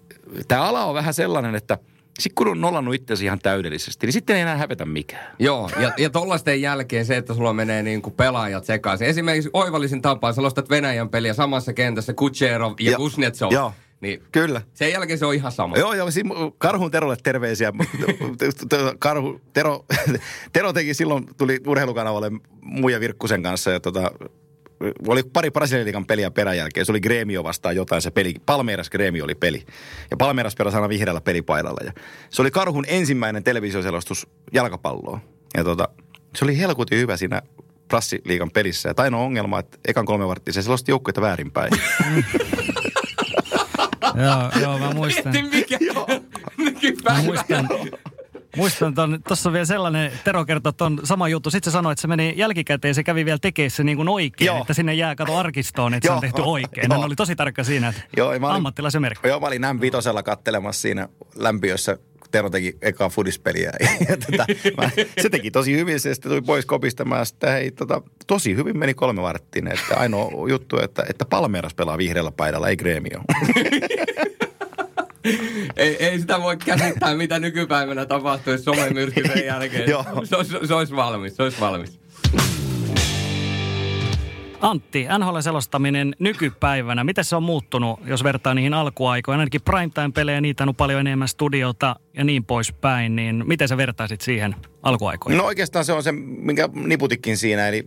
Tämä ala on vähän sellainen, että – sitten kun on nollannut itsesi ihan täydellisesti, niin sitten ei enää hävetä mikään. Joo, ja, ja tollaisten jälkeen se, että sulla menee niin kuin pelaajat sekaisin. Esimerkiksi oivallisin tapaa, sä Venäjän peliä samassa kentässä, Kucherov ja Kuznetsov. Joo Niin Kyllä. sen jälkeen se on ihan sama. Joo, joo, siinä Karhun Terolle terveisiä. [LAUGHS] Karhu, Tero, [LAUGHS] Tero teki silloin, tuli urheilukanavalle Muija Virkkusen kanssa ja tota, oli pari Brasilian peliä peräjälkeen. Se oli Gremio vastaan jotain se peli. Palmeiras Gremio oli peli. Ja Palmeiras pelasi aina vihreällä pelipaidalla. Ja se oli Karhun ensimmäinen televisioselostus jalkapalloon. Ja tota, se oli helkutin hyvä siinä Prassiliigan pelissä. Ja ainoa ongelma, että ekan kolme varttia se selosti joukkueita väärinpäin. [LAUGHS] joo, joo, mä muistan. Mietin mikä [LAUGHS] Mä nykypäivä. muistan, muistan ton, tossa on vielä sellainen, Tero kertoi ton sama juttu. Sitten se sanoi, että se meni jälkikäteen, se kävi vielä tekemään se niin kuin oikein, Joo. että sinne jää kato arkistoon, että se on tehty oikein. Hän oli tosi tarkka siinä, että Joo, olin- ammattilaisen merkki. Joo, mä olin M5 kattelemassa siinä lämpiössä, Tero teki ekaa fudispeliä. [LAUGHS] Ja tota, mä, se teki tosi hyvin, se sitten tuli pois kopista. Mä sitten, hei, tota, tosi hyvin meni kolme varttiin. Että ainoa juttu, että, että Palmeiras pelaa vihreällä paidalla, ei Gremio. [LAUGHS] Ei, ei sitä voi käsittää, mitä nykypäivänä tapahtuisi somemyrsky sen jälkeen. Joo. se, olisi, se olisi valmis, se olisi valmis. Antti, NHL-selostaminen nykypäivänä, miten se on muuttunut, jos vertaa niihin alkuaikoihin? Ainakin primetime-pelejä, niitä on paljon enemmän studiota ja niin poispäin, niin miten sä vertaisit siihen alkuaikoihin? No oikeastaan se on se, minkä niputikin siinä, eli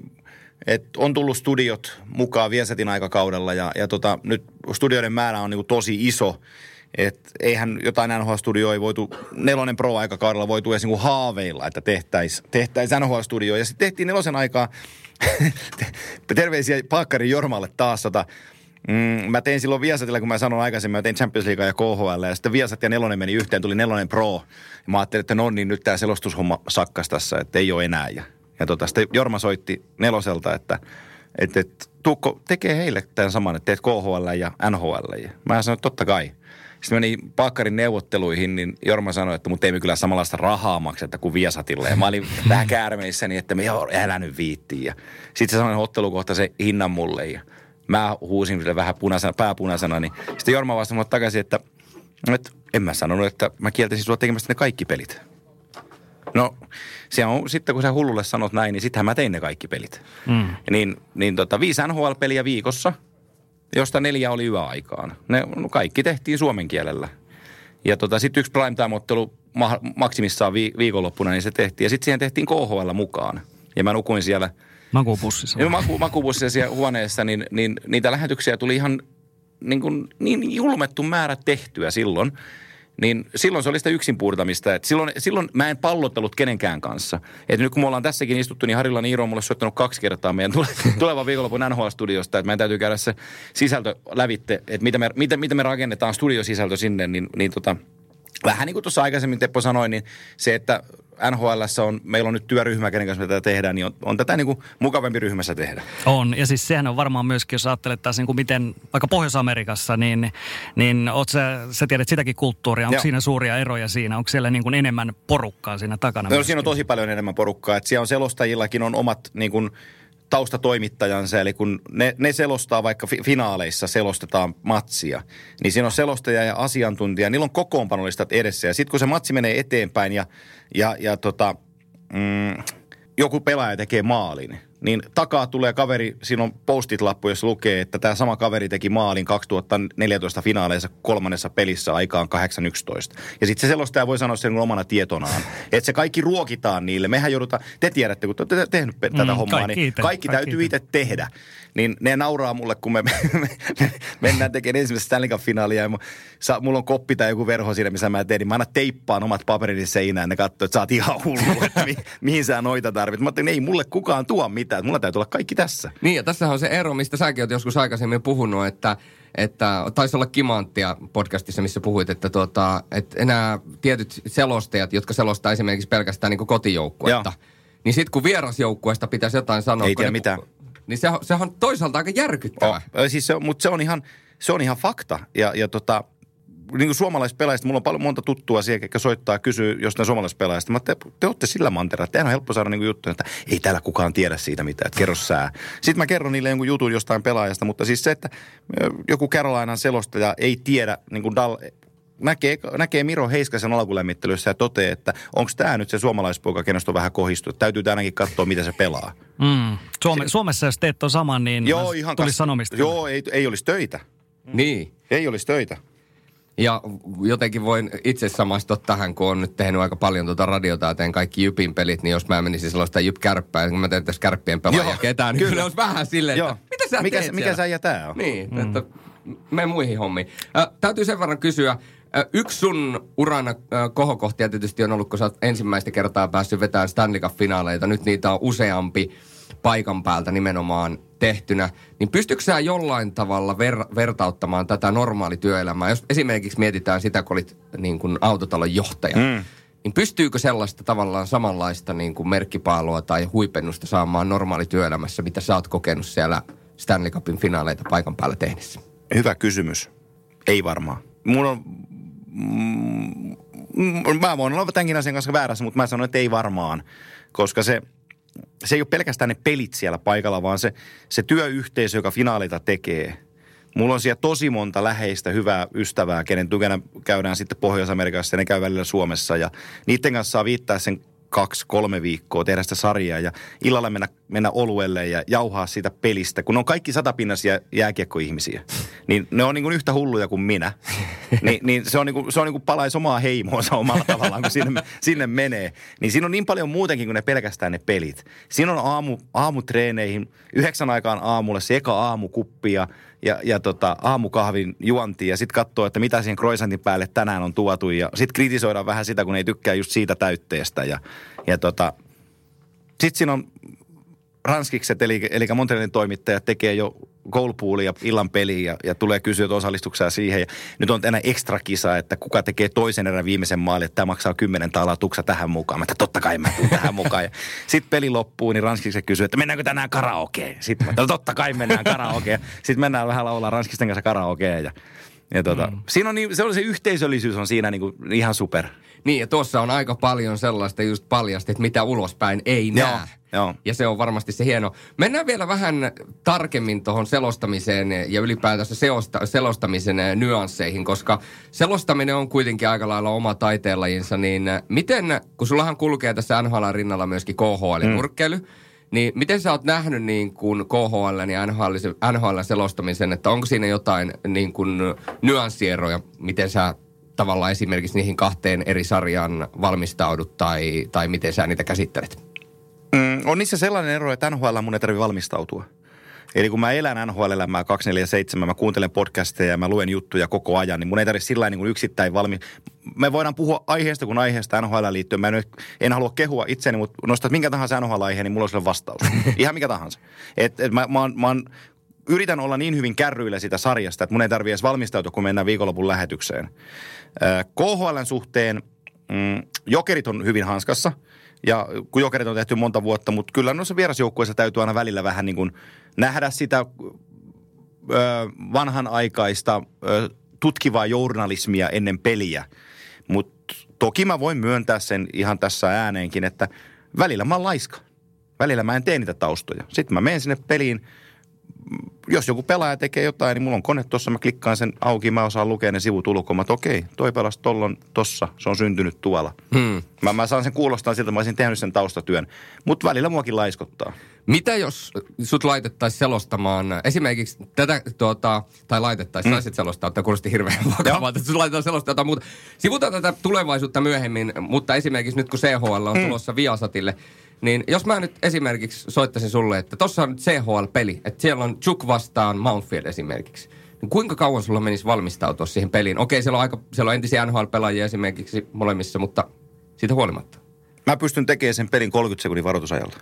et on tullut studiot mukaan Viesetin aikakaudella ja, ja tota, nyt studioiden määrä on niinku tosi iso. Et eihän jotain NHL-studioa voitu, nelonen Pro-aikakaudella voitu edes niinku haaveilla, että tehtäisiin tehtäis NHL-studio. Ja sitten tehtiin nelosen aikaa, [LAUGHS] terveisiä Paakkarin Jormalle taas tota, Mm, mä tein silloin Viasatilla, kun mä sanoin aikaisemmin, mä tein Champions League ja KHL, ja sitten Viasat ja nelonen meni yhteen, tuli nelonen Pro. Ja mä ajattelin, että no niin, nyt tämä selostushomma sakkas tässä, että ei ole enää. Ja, ja tota, sitten Jorma soitti neloselta, että et, et, Tuukko tekee heille tämän saman, että teet KHL ja NHL. Ja mä sanoin, että totta kai. Sitten meni Paakkarin neuvotteluihin, niin Jorma sanoi, että mutta ei me kyllä samanlaista rahaa makseta kuin Viasatille. Ja mä olin [LAUGHS] vähän käärmeissäni, että me älä nyt viittiin. Ja sitten se sanoi ottelukohta se hinnan mulle. Ja mä huusin sille vähän punaisena, pääpunaisena, niin sitten Jorma vastasi mulle takaisin, että, että en mä sanonut, että mä kieltäisin sua tekemästä ne kaikki pelit. No, se on, sitten kun sä hullulle sanot näin, niin sittenhän mä tein ne kaikki pelit. Mm. Niin, niin tota, viisi NHL-peliä viikossa, josta neljä oli yöaikaan. Ne no kaikki tehtiin suomen kielellä. Ja tota, sitten yksi primetime-ottelu ma- maksimissaan vi- viikonloppuna, niin se tehtiin. Ja sitten siihen tehtiin KHL mukaan. Ja mä nukuin siellä Makupussissa. ja maku, makubussissa siellä huoneessa, niin, niin niitä lähetyksiä tuli ihan niin, kuin, niin julmettu määrä tehtyä silloin. Niin silloin se oli sitä yksin puurtamista. Et silloin, silloin mä en pallottelut kenenkään kanssa. Et nyt kun me ollaan tässäkin istuttu, niin Harilla Niiro on mulle soittanut kaksi kertaa meidän tule, [LAUGHS] tulevan viikonlopun NHL-studiosta. Että meidän täytyy käydä se sisältö lävitte, että mitä me, mitä, mitä me rakennetaan studiosisältö sinne. Niin, niin tota, vähän niin kuin tuossa aikaisemmin Teppo sanoi, niin se, että NHL on, meillä on nyt työryhmä, kenen kanssa me tätä tehdään, niin on, on tätä niin kuin mukavampi ryhmässä tehdä. On, ja siis sehän on varmaan myöskin, jos ajattelet taas niin kuin miten, vaikka Pohjois-Amerikassa, niin, niin oot sä, sä tiedät sitäkin kulttuuria, onko Joo. siinä suuria eroja siinä, onko siellä niin kuin enemmän porukkaa siinä takana? No, myöskin? siinä on tosi paljon enemmän porukkaa. Että siellä on selostajillakin on omat niin kuin, taustatoimittajansa, eli kun ne, ne selostaa vaikka fi- finaaleissa selostetaan matsia, niin siinä on selostaja ja asiantuntija, niillä on kokoonpanolistat edessä. Ja sitten kun se matsi menee eteenpäin ja, ja, ja tota, mm, joku pelaaja tekee maalin, niin takaa tulee kaveri, siinä on postit-lappu, jossa lukee, että tämä sama kaveri teki maalin 2014 finaaleissa kolmannessa pelissä aikaan 8-11. Ja sitten se selostaja voi sanoa sen omana tietonaan, että se kaikki ruokitaan niille. Mehän joudutaan, te tiedätte, kun te olette tehnyt tätä Mm, hommaa, kaikki niin kaikki, kaikki täytyy itse tehdä. Niin ne nauraa mulle, kun me, me, [LAUGHS] me, me mennään tekemään ensimmäistä Stanley Cup-finaalia ja sa, mulla on koppi tai joku verho siinä, missä mä teen, niin mä aina teippaan omat paperini seinään ja ne katsoo, että sä oot ihan hullu, [LAUGHS] että mi, mihin sä noita tarvit. Mä ajattelin, ei mulle kukaan tuo mitään, että mulla täytyy olla kaikki tässä. Niin ja tässä on se ero, mistä säkin oot joskus aikaisemmin puhunut, että, että taisi olla Kimanttia podcastissa, missä puhuit, että, tuota, että enää tietyt selostajat, jotka selostaa esimerkiksi pelkästään niin kotijoukkuetta, Joo. niin sitten kun vierasjoukkueesta pitäisi jotain sanoa... Ei kun tiedä ne- mitään. Niin se, sehän on toisaalta aika järkyttävää. Oh, siis se, mutta se on ihan, se on ihan fakta. Ja, ja tota, niin kuin suomalaispelaajista, mulla on paljon monta tuttua siellä, jotka soittaa ja kysyy jostain suomalaispelaajista. Mä te, te olette sillä mantereella, että on helppo saada niin juttu, että ei täällä kukaan tiedä siitä mitään, että kerro sää. Sitten mä kerron niille jonkun jutun jostain pelaajasta, mutta siis se, että joku Carolinan selostaja ei tiedä, niin kuin Dal, näkee, näkee Miro Heiskasen alkulämmittelyssä ja toteaa, että onko tämä nyt se suomalaispoika, kenestä on vähän kohistu. Täytyy ainakin katsoa, mitä se pelaa. Mm. Suome, Suomessa jos teet on saman, niin Joo, ihan tulisi kas- sanomista. Joo, ei, ei olisi töitä. Niin. Ei olisi töitä. Ja jotenkin voin itse samastua tähän, kun on nyt tehnyt aika paljon tuota radiota ja teen kaikki Jypin pelit, niin jos mä menisin sellaista Jyp-kärppää, kun mä teen tässä kärppien pelaajia ketään, niin kyllä olisi vähän silleen, Joo. että mitä sä mikä, teet mikä siellä? sä ja tää on? Niin, mm. että me muihin hommiin. Äh, täytyy sen verran kysyä, yksi sun uran kohokohtia tietysti on ollut, kun sä oot ensimmäistä kertaa päässyt vetämään Stanley Cup-finaaleita. Nyt niitä on useampi paikan päältä nimenomaan tehtynä. Niin pystytkö sä jollain tavalla ver- vertauttamaan tätä normaalityöelämää? Jos esimerkiksi mietitään sitä, kun olit niin kuin autotalon johtaja. Mm. Niin pystyykö sellaista tavallaan samanlaista niin kuin merkkipaalua tai huipennusta saamaan normaalityöelämässä, mitä sä oot kokenut siellä Stanley Cupin finaaleita paikan päällä tehdessä? Hyvä kysymys. Ei varmaan. Mun on... Mm, mm, mä voin olla tämänkin asian kanssa väärässä, mutta mä sanon, että ei varmaan. Koska se, se ei ole pelkästään ne pelit siellä paikalla, vaan se, se työyhteisö, joka finaaleita tekee. Mulla on siellä tosi monta läheistä hyvää ystävää, kenen tukena käydään sitten Pohjois-Amerikassa ja ne käy välillä Suomessa. Ja niiden kanssa saa viittää sen kaksi, kolme viikkoa, tehdä sitä sarjaa ja illalla mennä, mennä oluelle ja jauhaa siitä pelistä. Kun ne on kaikki satapinnaisia jääkiekkoihmisiä, niin ne on niin kuin yhtä hulluja kuin minä. [LAUGHS] Ni, niin se on niin kuin, se on niin kuin palaisi omaa heimoonsa omalla tavallaan, kun sinne, sinne menee. Niin siinä on niin paljon muutenkin kuin ne pelkästään ne pelit. Siinä on aamu, aamutreeneihin, yhdeksän aikaan aamulle se eka aamukuppi ja, ja, ja tota, aamukahvin juonti ja sitten katsoo, että mitä siihen croissantin päälle tänään on tuotu ja sitten kritisoidaan vähän sitä, kun ei tykkää just siitä täytteestä ja, ja tota, sitten siinä on ranskikset, eli, eli Montrealin toimittajat tekee jo goalpoolia ja illan peliä ja, ja tulee kysyä, osallistuksia siihen. Ja nyt on enää ekstra kisa, että kuka tekee toisen erän viimeisen maalin, että tämä maksaa kymmenen talaa tuksa tähän mukaan. Mä että totta kai mä tuun tähän mukaan. Sitten peli loppuu, niin ranskikset kysyy, että mennäänkö tänään karaokeen? Sitten mä että totta kai mennään karaokeen. Sitten mennään vähän laulaa ranskisten kanssa karaokeen ja ja tota, mm. siinä on niin, se, on se yhteisöllisyys on siinä niin kuin ihan super. Niin, ja tuossa on aika paljon sellaista just paljasti, että mitä ulospäin ei Joo, näe. joo. Ja se on varmasti se hieno. Mennään vielä vähän tarkemmin tuohon selostamiseen ja ylipäätänsä seosta, selostamisen nyansseihin, koska selostaminen on kuitenkin aika lailla oma taiteenlajinsa, niin miten, kun sullahan kulkee tässä NHL rinnalla myöskin KHL mm. Niin miten sä oot nähnyt niin kuin KHL ja NHL, NHL selostamisen, että onko siinä jotain niin kuin nyanssieroja, miten sä tavallaan esimerkiksi niihin kahteen eri sarjaan valmistaudut tai, tai miten sä niitä käsittelet? Mm, on niissä sellainen ero, että NHL mun ei tarvitse valmistautua. Eli kun mä elän NHL-elämää 247, mä kuuntelen podcasteja ja mä luen juttuja koko ajan, niin mun ei tarvitse sillä niin kuin yksittäin valmi... Me voidaan puhua aiheesta kuin aiheesta NHL liittyen. Mä en, en halua kehua itseäni, mutta nostat minkä tahansa NHL-aiheen, niin mulla on sille vastaus. [LAUGHS] Ihan mikä tahansa. Et, et mä, mä, oon, mä oon, yritän olla niin hyvin kärryillä sitä sarjasta, että mun ei tarvitse edes valmistautua, kun mennään viikonlopun lähetykseen. KHLn suhteen mm, jokerit on hyvin hanskassa. Ja kun jokerit on tehty monta vuotta, mutta kyllä noissa vierasjoukkueissa täytyy aina välillä vähän niin kuin nähdä sitä ö, vanhanaikaista ö, tutkivaa journalismia ennen peliä. Mutta toki mä voin myöntää sen ihan tässä ääneenkin, että välillä mä oon laiska. Välillä mä en tee niitä taustoja. Sitten mä menen sinne peliin. Jos joku pelaaja tekee jotain, niin mulla on kone tuossa, mä klikkaan sen auki, mä osaan lukea ne sivut ulkoa. Mä okei, toi pelas tollon tossa, se on syntynyt tuolla. Hmm. Mä, mä saan sen kuulostaa siltä, mä olisin tehnyt sen taustatyön. Mutta välillä muakin laiskottaa. Mitä jos sut laitettaisiin selostamaan esimerkiksi tätä, tuota, tai laitettaisiin, mm. saisit selostaa, tämä kuulosti hirveän vakavalta, että sut laitetaan selostaa jotain muuta. Sivutaan tätä tulevaisuutta myöhemmin, mutta esimerkiksi nyt kun CHL on mm. tulossa Viasatille, niin jos mä nyt esimerkiksi soittaisin sulle, että tossa on nyt CHL-peli, että siellä on Chuk vastaan Mountfield esimerkiksi. Niin kuinka kauan sulla menisi valmistautua siihen peliin? Okei, siellä on, aika, siellä on entisiä NHL-pelaajia esimerkiksi molemmissa, mutta siitä huolimatta. Mä pystyn tekemään sen pelin 30 sekunnin varoitusajalla,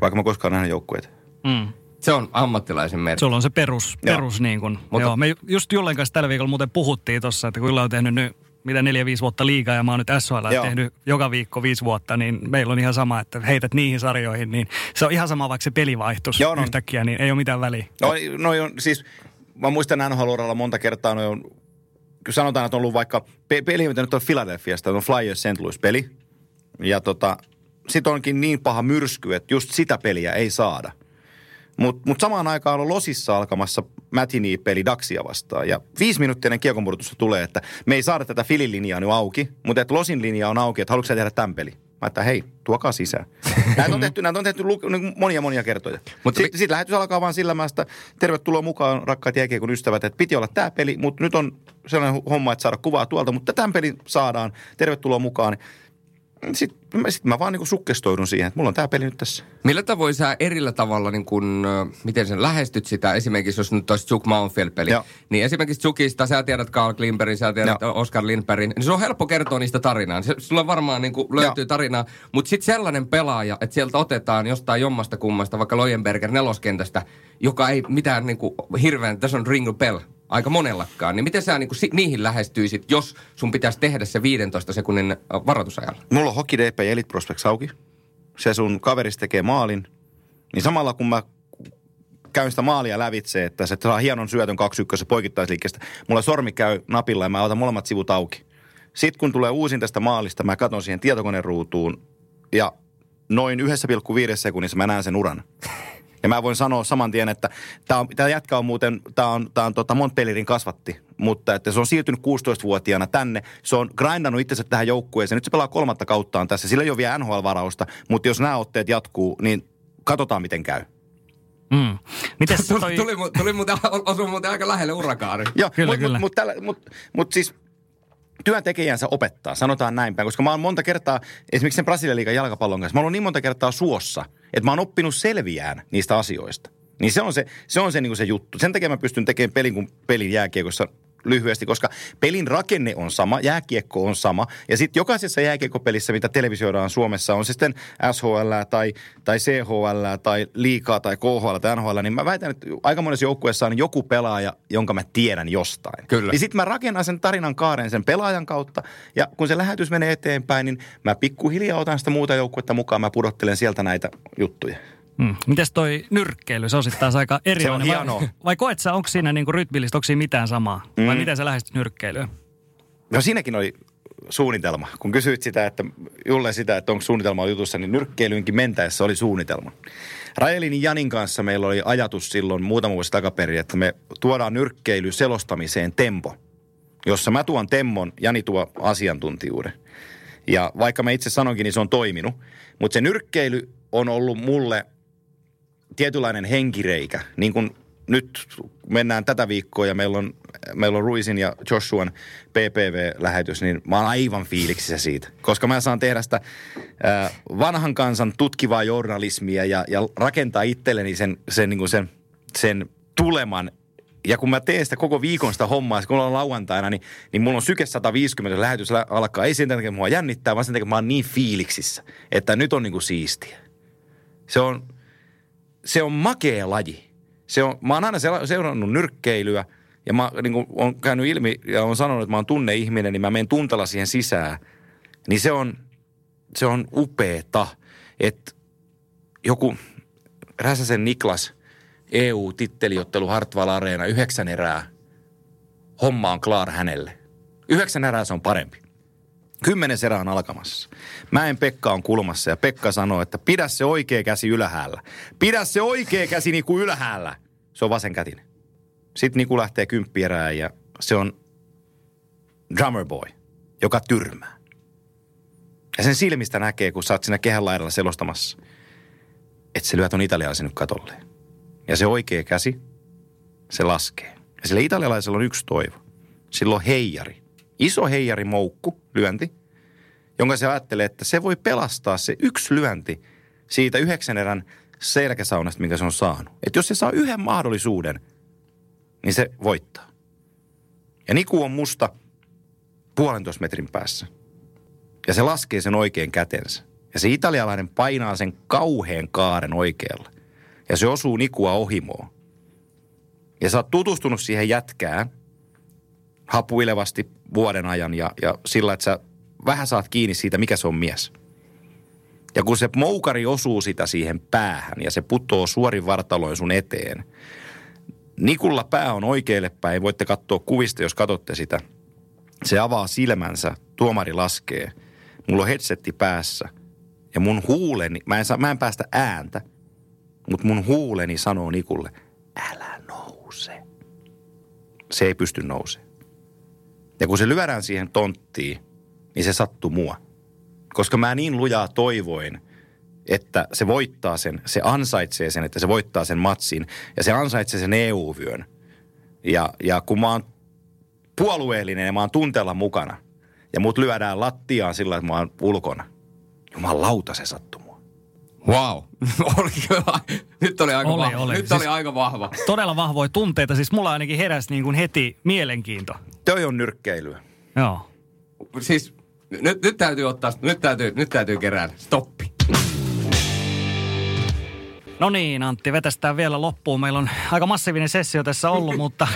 vaikka mä koskaan nähnyt joukkueita. Mm. Se on ammattilaisen merkki. Sulla on se perus, perus niin kuin. Mutta- Joo, me just Jullen kanssa tällä viikolla muuten puhuttiin tossa, että kun Julle on tehnyt nyt mitä neljä, viisi vuotta liikaa ja mä oon nyt SHL Joo. tehnyt joka viikko viisi vuotta, niin meillä on ihan sama, että heität niihin sarjoihin, niin se on ihan sama, vaikka se peli vaihtuisi Joo, no. yhtäkkiä, niin ei ole mitään väliä. No, noi on siis, mä muistan nhl monta kertaa, noi on, kun sanotaan, että on ollut vaikka pe- peli, mitä nyt on Philadelphiasta, on Flyers St. Louis peli. Ja tota, sit onkin niin paha myrsky, että just sitä peliä ei saada. Mutta mut samaan aikaan on Losissa alkamassa Matinee-peli Daxia vastaan. Ja viisi minuuttia ennen kiekonmurtusta tulee, että me ei saada tätä Filin linjaa nyt auki, mutta että Losin linja on auki, että haluatko sä tehdä tämän peli? Mä että hei, tuokaa sisään. [LAUGHS] Näitä on tehty, näitä on tehty lu- niin monia monia kertoja. Mutta sitten sit lähetys alkaa vaan sillä mästä, tervetuloa mukaan rakkaat jääkiekon ystävät, että piti olla tämä peli, mutta nyt on sellainen homma, että saada kuvaa tuolta, mutta tämän pelin saadaan, tervetuloa mukaan. Sitten mä, sit mä vaan niin sukkestoidun siihen, että mulla on tämä peli nyt tässä. Millä tavoin sä erillä tavalla, niin kun, miten sen lähestyt sitä, esimerkiksi jos nyt olisi Juk Mountfield-peli, Joo. niin esimerkiksi Jukista sä tiedät Carl Klimperin, sä tiedät Joo. Oscar Lindbergin, niin se on helppo kertoa niistä tarinaa. Sulla varmaan niin löytyy Joo. tarinaa, mutta sitten sellainen pelaaja, että sieltä otetaan jostain jommasta kummasta, vaikka Lojenberger neloskentästä, joka ei mitään niin hirveän, tässä on ring a bell, aika monellakaan, niin miten sä niin kuin, niihin lähestyisit, jos sun pitäisi tehdä se 15 sekunnin varoitusajalla? Mulla on Hockey DP Elite Prospects auki. Se sun kaveris tekee maalin. Niin samalla kun mä käyn sitä maalia lävitse, että se saa hienon syötön 2-1 poikittaisliikkeestä, mulla sormi käy napilla ja mä otan molemmat sivut auki. Sitten kun tulee uusin tästä maalista, mä katson siihen tietokoneruutuun ja noin 1,5 sekunnissa mä näen sen uran. Ja mä voin sanoa saman tien, että tämä, tämä jätkä on muuten, tämä on, tämä on tota Montpellierin kasvatti, mutta että se on siirtynyt 16-vuotiaana tänne. Se on grindannut itsensä tähän joukkueeseen. Nyt se pelaa kolmatta kauttaan tässä. Sillä ei ole vielä NHL-varausta, mutta jos nämä otteet jatkuu, niin katsotaan miten käy. Mm. Mites Tuli, [LAUGHS] toi... tuli, mu- tuli muuten, osui muuten aika lähelle urakaari. Joo, mutta mut, mut, mut, mut siis työntekijänsä opettaa, sanotaan näin päin. Koska mä oon monta kertaa, esimerkiksi sen Brasilian jalkapallon kanssa, mä oon niin monta kertaa suossa, että mä oon oppinut selviään niistä asioista. Niin se on se, se, on se, niin se juttu. Sen takia mä pystyn tekemään pelin kuin pelin jääkiekossa lyhyesti, koska pelin rakenne on sama, jääkiekko on sama. Ja sitten jokaisessa jääkiekkopelissä, mitä televisioidaan Suomessa, on se sitten SHL tai, tai CHL tai liikaa tai KHL tai NHL, niin mä väitän, että aika monessa joukkueessa on joku pelaaja, jonka mä tiedän jostain. Kyllä. Niin sitten mä rakennan sen tarinan kaaren sen pelaajan kautta. Ja kun se lähetys menee eteenpäin, niin mä pikkuhiljaa otan sitä muuta joukkuetta mukaan. Mä pudottelen sieltä näitä juttuja. Mm. Mites toi nyrkkeily? Se on sitten taas aika erilainen. hienoa. Vai, vai koet sä, onko siinä niinku rytmillistä, onko siinä mitään samaa? Mm. Vai miten sä lähestyt nyrkkeilyä? No siinäkin oli suunnitelma. Kun kysyit sitä, että Julle sitä, että onko suunnitelma jutussa, niin nyrkkeilyynkin mentäessä oli suunnitelma. Rajelin Janin kanssa meillä oli ajatus silloin muutama vuosi takaperin, että me tuodaan nyrkkeily selostamiseen tempo, jossa mä tuon temmon, Jani tuo asiantuntijuuden. Ja vaikka mä itse sanonkin, niin se on toiminut. Mutta se nyrkkeily on ollut mulle tietynlainen henkireikä. Niin kuin nyt mennään tätä viikkoa ja meillä on, meillä on Ruisin ja Joshuan PPV-lähetys, niin mä oon aivan fiiliksissä siitä. Koska mä saan tehdä sitä vanhan kansan tutkivaa journalismia ja, ja rakentaa itselleni sen, sen, niin kuin sen, sen tuleman ja kun mä teen sitä koko viikon sitä hommaa, kun ollaan lauantaina, niin, niin mulla on syke 150 lähetys lä- alkaa. Ei sen takia, mua jännittää, vaan sen takia, mä oon niin fiiliksissä, että nyt on niinku siistiä. Se on, se on makea laji. Se on, mä oon aina seurannut nyrkkeilyä ja mä niin on käynyt ilmi ja on sanonut, että mä oon tunneihminen, niin mä menen tuntella siihen sisään. Niin se on, se on upeeta, että joku Räsäsen Niklas EU-titteliottelu Hartwall Areena, yhdeksän erää. Homma on klaar hänelle. Yhdeksän erää se on parempi. Kymmenen erää on alkamassa. Mä en Pekka on kulmassa ja Pekka sanoo, että pidä se oikea käsi ylhäällä. Pidä se oikea käsi niinku ylhäällä. Se on vasen kätinen. Sitten Niku lähtee kymppierään ja se on drummer boy, joka tyrmää. Ja sen silmistä näkee, kun sä oot siinä kehän laidalla selostamassa, että se lyö ton italialaisen nyt katolleen. Ja se oikea käsi, se laskee. Ja sillä italialaisella on yksi toivo. Sillä on heijari. Iso heijari moukku, lyönti, jonka se ajattelee, että se voi pelastaa se yksi lyönti siitä yhdeksän erän selkäsaunasta, minkä se on saanut. Että jos se saa yhden mahdollisuuden, niin se voittaa. Ja Niku on musta puolentoista metrin päässä. Ja se laskee sen oikein kätensä. Ja se italialainen painaa sen kauheen kaaren oikealla. Ja se osuu Nikua ohimoon. Ja sä oot tutustunut siihen jätkään hapuilevasti vuoden ajan ja, ja sillä, että sä vähän saat kiinni siitä, mikä se on mies. Ja kun se moukari osuu sitä siihen päähän ja se putoo suorin vartaloin sun eteen, Nikulla pää on oikealle päin, voitte katsoa kuvista, jos katsotte sitä. Se avaa silmänsä, tuomari laskee. Mulla on headsetti päässä ja mun huuleni, mä en, saa, mä en päästä ääntä, mutta mun huuleni sanoo Nikulle, älä nouse. Se ei pysty nousemaan. Ja kun se lyödään siihen tonttiin, niin se sattuu mua. koska mä niin lujaa toivoin, että se voittaa sen, se ansaitsee sen, että se voittaa sen matsin ja se ansaitsee sen EU-vyön. Ja, ja kun mä oon puolueellinen ja mä oon tunteella mukana ja mut lyödään lattiaan sillä, että mä oon ulkona. Jumalauta se sattuu mua. Wow. [LAUGHS] oli kyllä. Nyt oli aika Oli, vahva. oli. Nyt Siis- oli aika vahva. Todella vahvoja tunteita. Siis mulla ainakin heräsi niin kuin heti mielenkiinto. Toi on nyrkkeilyä. Joo. Siis nyt, nyt täytyy ottaa, nyt täytyy, nyt täytyy kerää. Stoppi. No niin, Antti, vetästään vielä loppuun. Meillä on aika massiivinen sessio tässä ollut, [LAUGHS] mutta,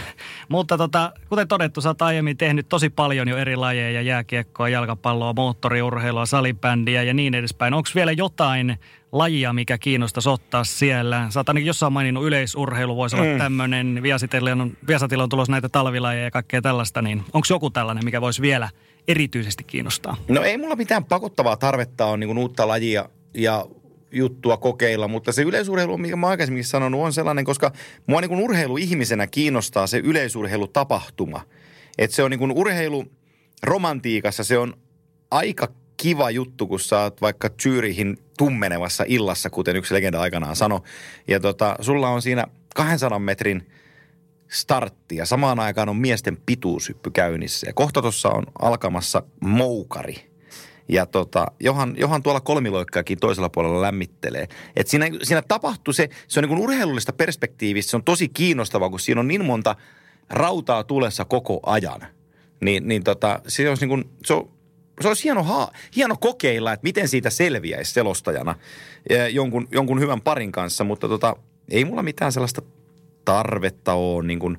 mutta tota, kuten todettu, sä oot aiemmin tehnyt tosi paljon jo eri lajeja, jääkiekkoa, jalkapalloa, moottoriurheilua, salibändiä ja niin edespäin. Onko vielä jotain lajia, mikä kiinnostaisi ottaa siellä? Sä oot ainakin jossain maininnut yleisurheilu, voisi olla tämmöinen. Viasatilla on, Viasatilla on tulossa näitä talvilajeja ja kaikkea tällaista, niin onko joku tällainen, mikä voisi vielä erityisesti kiinnostaa? No ei mulla mitään pakottavaa tarvetta on niin uutta lajia ja juttua kokeilla, mutta se yleisurheilu, mikä mä aikaisemmin sanonut, on sellainen, koska mua niin urheiluihmisenä kiinnostaa se yleisurheilutapahtuma. Että se on niin urheilu romantiikassa, se on aika kiva juttu, kun sä oot vaikka Zyrihin tummenevassa illassa, kuten yksi legenda aikanaan sanoi. Ja tota, sulla on siinä 200 metrin startti ja samaan aikaan on miesten pituushyppy käynnissä. Ja kohta tuossa on alkamassa moukari. Ja tota, Johan, Johan tuolla kolmiloikkaakin toisella puolella lämmittelee. Et siinä, siinä tapahtuu se, se on niin urheilullista perspektiivistä, se on tosi kiinnostavaa, kun siinä on niin monta rautaa tulessa koko ajan. Niin, niin tota, se olisi niin kuin, se on, se olisi hieno, haa, hieno kokeilla, että miten siitä selviäisi selostajana eh, jonkun, jonkun hyvän parin kanssa, mutta tota, ei mulla mitään sellaista tarvetta ole niin kuin,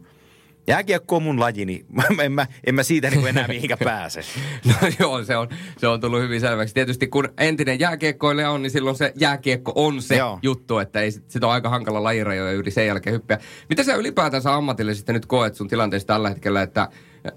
jääkiekko on mun laji, niin [LAUGHS] en mä, en mä siitä niin enää mihinkä [LAUGHS] pääse. No joo, se on, se on tullut hyvin selväksi. Tietysti kun entinen jääkiekkoilija on, niin silloin se jääkiekko on se Joo. juttu, että ei sit, sit on aika hankala lajirajoja yli sen jälkeen hyppiä. Miten sä ylipäätänsä ammatillisesti nyt koet sun tilanteessa tällä hetkellä, että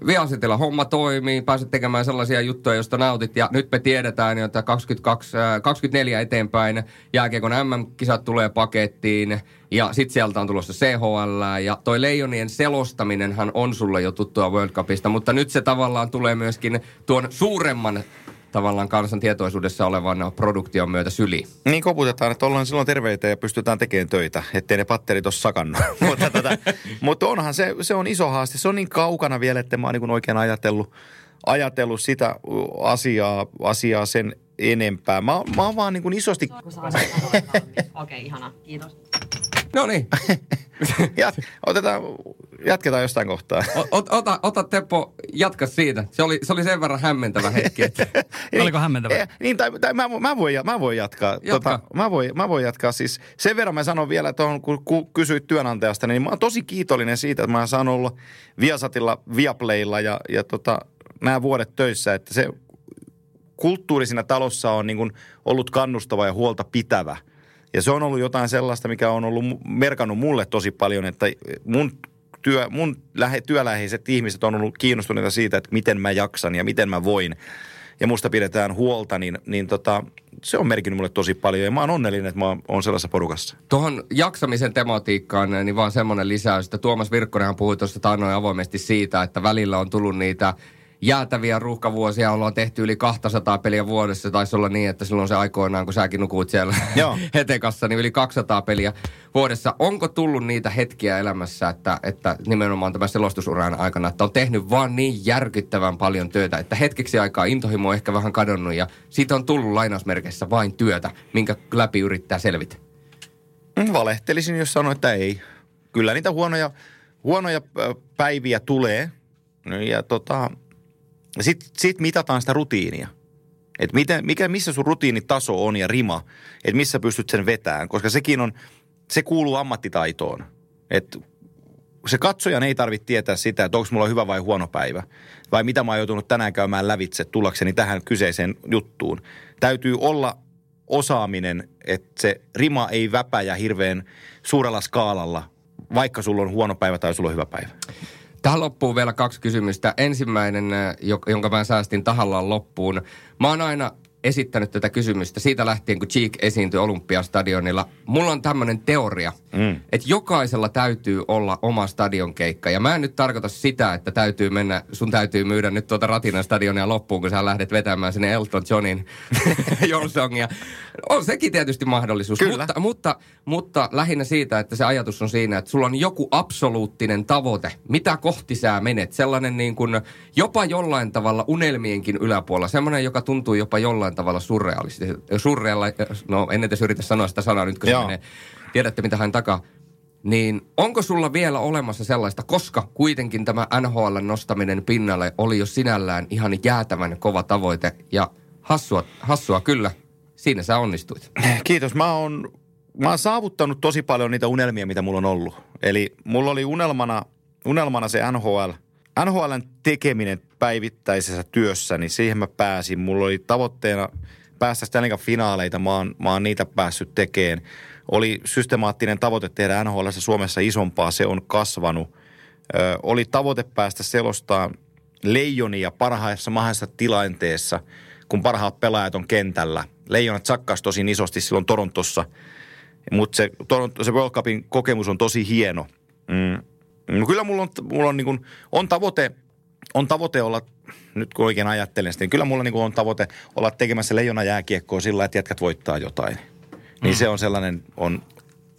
Viasitilla homma toimii, pääset tekemään sellaisia juttuja, joista nautit. Ja nyt me tiedetään että 22, äh, 24 eteenpäin jääkiekon MM-kisat tulee pakettiin. Ja sit sieltä on tulossa CHL. Ja toi Leijonien selostaminenhan on sulle jo tuttua World Cupista. Mutta nyt se tavallaan tulee myöskin tuon suuremman tavallaan kansan tietoisuudessa olevan produktion myötä syli. Niin koputetaan, että ollaan silloin terveitä ja pystytään tekemään töitä, ettei ne patterit ole sakannut. [LAUGHS] mutta, tota, mutta onhan se, se on iso haaste. Se on niin kaukana vielä, että mä oon niin oikein ajatellut, ajatellut sitä asiaa, asiaa sen enempää. Mä, mä oon vaan niin kuin isosti... Niin Okei, ihana. Kiitos. No niin, [LAUGHS] Jat, otetaan, jatketaan jostain kohtaa. O- ot, ota, ota Teppo, jatka siitä. Se oli, se oli sen verran hämmentävä hetki, että [LAUGHS] Oliko hämmentävää? Eh, Niin, tai, tai mä, mä, voin, mä voin jatkaa. Jatka. mä, voin, mä voin jatkaa. Siis sen verran mä sanon vielä, että on, kun, kun kysyit työnantajasta, niin mä oon tosi kiitollinen siitä, että mä oon saanut olla Viasatilla, Viaplaylla ja, ja tota, nämä vuodet töissä, että se kulttuuri siinä talossa on niin kuin ollut kannustava ja huolta pitävä. Ja se on ollut jotain sellaista, mikä on ollut merkannut mulle tosi paljon, että mun, työ, mun lähe, työläheiset ihmiset on ollut kiinnostuneita siitä, että miten mä jaksan ja miten mä voin. Ja musta pidetään huolta, niin, niin tota, se on merkinnyt mulle tosi paljon. Ja mä oon onnellinen, että mä oon sellaisessa porukassa. tuohon jaksamisen tematiikkaan, niin vaan semmoinen lisäys, että Tuomas Virkkonenhan puhui tuosta taannoin avoimesti siitä, että välillä on tullut niitä jäätäviä ruuhkavuosia, ollaan tehty yli 200 peliä vuodessa. Taisi olla niin, että silloin se aikoinaan, kun säkin nukuit siellä Joo. [LAUGHS] hetekassa, niin yli 200 peliä vuodessa. Onko tullut niitä hetkiä elämässä, että, että nimenomaan tämän selostusuran aikana, että on tehnyt vaan niin järkyttävän paljon työtä, että hetkeksi aikaa intohimo on ehkä vähän kadonnut ja siitä on tullut lainausmerkeissä vain työtä, minkä läpi yrittää selvitä? Mm, Valehtelisin, jos sanoin, että ei. Kyllä niitä huonoja, huonoja päiviä tulee. Ja tota, sitten sit mitataan sitä rutiinia. Et miten, mikä, missä sun rutiinitaso on ja rima, että missä pystyt sen vetämään. Koska sekin on, se kuuluu ammattitaitoon. Et se katsojan ei tarvitse tietää sitä, että onko mulla hyvä vai huono päivä. Vai mitä mä oon joutunut tänään käymään lävitse tullakseni tähän kyseiseen juttuun. Täytyy olla osaaminen, että se rima ei väpäjä hirveän suurella skaalalla, vaikka sulla on huono päivä tai sulla on hyvä päivä. Tähän loppuu vielä kaksi kysymystä. Ensimmäinen, äh, jo- jonka mä säästin tahallaan loppuun. Mä oon aina esittänyt tätä kysymystä siitä lähtien, kun Cheek esiintyi Olympiastadionilla. Mulla on tämmöinen teoria, mm. että jokaisella täytyy olla oma stadionkeikka. Ja mä en nyt tarkoita sitä, että täytyy mennä, sun täytyy myydä nyt tuota Ratinan stadionia loppuun, kun sä lähdet vetämään sinne Elton Johnin [LAUGHS] Jolsongia. On sekin tietysti mahdollisuus. Kyllä. Mutta, mutta, mutta lähinnä siitä, että se ajatus on siinä, että sulla on joku absoluuttinen tavoite, mitä kohti sä menet. Sellainen niin kuin jopa jollain tavalla unelmienkin yläpuolella. Sellainen, joka tuntuu jopa jollain tavalla surrealisti. Surrealla, no en edes yritä sanoa sitä sanaa nyt, kun se menee. Tiedätte, mitä hän takaa. Niin onko sulla vielä olemassa sellaista, koska kuitenkin tämä NHL nostaminen pinnalle oli jo sinällään ihan jäätävän kova tavoite ja hassua, hassua kyllä, siinä sä onnistuit. Kiitos. Mä oon, mä oon saavuttanut tosi paljon niitä unelmia, mitä mulla on ollut. Eli mulla oli unelmana, unelmana se NHL. NHLn tekeminen päivittäisessä työssä, niin siihen mä pääsin. Mulla oli tavoitteena päästä Stanley finaaleita. Mä oon, mä oon niitä päässyt tekemään. Oli systemaattinen tavoite tehdä NHL Suomessa isompaa. Se on kasvanut. Ö, oli tavoite päästä selostaa leijonia parhaassa mahdollisessa tilanteessa, kun parhaat pelaajat on kentällä. Leijonat sakkas tosi isosti silloin Torontossa, mutta se, Toronto, se World Cupin kokemus on tosi hieno. Mm. No kyllä mulla on, mulla on, niin kuin, on, tavoite, on tavoite olla, nyt kun oikein ajattelen sitä, niin kyllä mulla niin on tavoite olla tekemässä leijona jääkiekkoa sillä, että jätkät voittaa jotain. Niin Mm. se on sellainen, on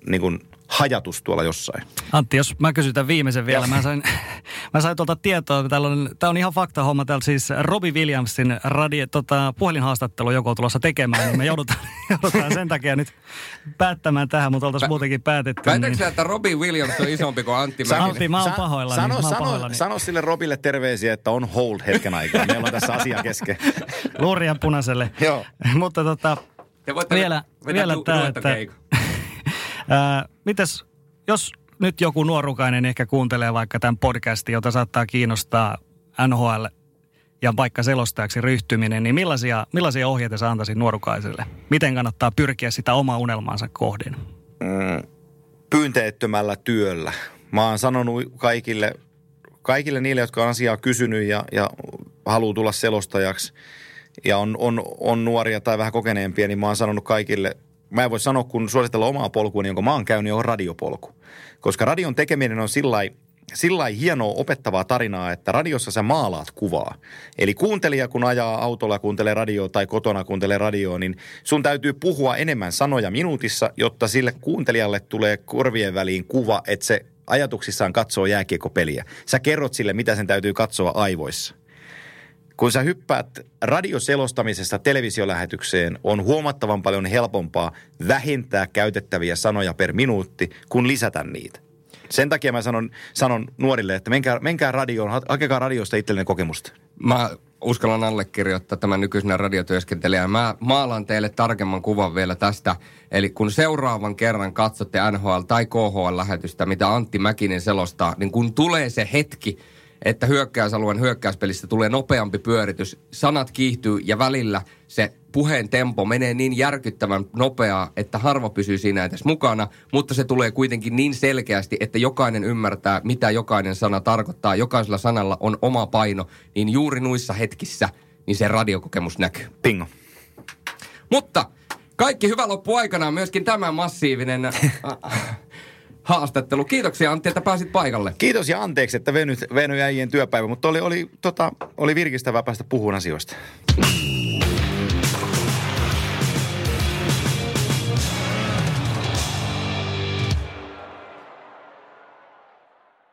niin kuin hajatus tuolla jossain. Antti, jos mä kysyn tämän viimeisen vielä. Mä sain, [LAUGHS] mä sain tuolta tietoa, että täällä on, tää on ihan fakta homma. Täällä siis Robbie Williamsin radio, tota, puhelinhaastattelu joko on tulossa tekemään, niin me [LAUGHS] joudutaan, joudutaan sen takia nyt päättämään tähän, mutta oltaisiin muutenkin päätetty. Väitätkö Niin. että Robin Williams on isompi kuin Antti Mäkinen? Antti, mä oon pahoillani, Sano, oon sano, pahoillani. sano sille Robille terveisiä, että on hold hetken aikaa. Meillä on tässä asia kesken. [LAUGHS] Luurian punaiselle. Joo. mutta tota, vielä, vielä tämä, että duettokeikon. Ää, mites, jos nyt joku nuorukainen ehkä kuuntelee vaikka tämän podcastin, jota saattaa kiinnostaa NHL ja vaikka selostajaksi ryhtyminen, niin millaisia, millaisia ohjeita sä antaisit nuorukaiselle? Miten kannattaa pyrkiä sitä omaa unelmaansa kohden? pyynteettömällä työllä. Mä oon sanonut kaikille, kaikille niille, jotka on asiaa kysynyt ja, ja haluaa tulla selostajaksi ja on, on, on nuoria tai vähän kokeneempia, niin mä oon sanonut kaikille, mä en voi sanoa, kun suositella omaa polkua, niin jonka mä oon käynyt, on radiopolku. Koska radion tekeminen on sillä sillä hienoa opettavaa tarinaa, että radiossa sä maalaat kuvaa. Eli kuuntelija, kun ajaa autolla, kuuntelee radioa tai kotona kuuntelee radioa, niin sun täytyy puhua enemmän sanoja minuutissa, jotta sille kuuntelijalle tulee korvien väliin kuva, että se ajatuksissaan katsoo jääkiekopeliä. Sä kerrot sille, mitä sen täytyy katsoa aivoissa. Kun sä hyppäät radioselostamisesta televisiolähetykseen, on huomattavan paljon helpompaa vähentää käytettäviä sanoja per minuutti, kuin lisätä niitä. Sen takia mä sanon, sanon nuorille, että menkää, menkää radioon, ha- hakekaa radiosta itsellenne kokemusta. Mä uskallan allekirjoittaa tämän nykyisenä radiotyöskentelijänä. Mä maalan teille tarkemman kuvan vielä tästä. Eli kun seuraavan kerran katsotte NHL- tai KHL-lähetystä, mitä Antti Mäkinen selostaa, niin kun tulee se hetki, että hyökkäysalueen hyökkäyspelissä tulee nopeampi pyöritys, sanat kiihtyy ja välillä se puheen tempo menee niin järkyttävän nopeaa, että harva pysyy siinä edes mukana, mutta se tulee kuitenkin niin selkeästi, että jokainen ymmärtää, mitä jokainen sana tarkoittaa. Jokaisella sanalla on oma paino, niin juuri nuissa hetkissä niin se radiokokemus näkyy. Pingo. Mutta kaikki hyvä loppu aikanaan, myöskin tämä massiivinen [LAUGHS] haastattelu. Kiitoksia Antti, että pääsit paikalle. Kiitos ja anteeksi, että venyt, veny äijien työpäivä, mutta oli, oli, tota, oli virkistävää päästä puhumaan asioista.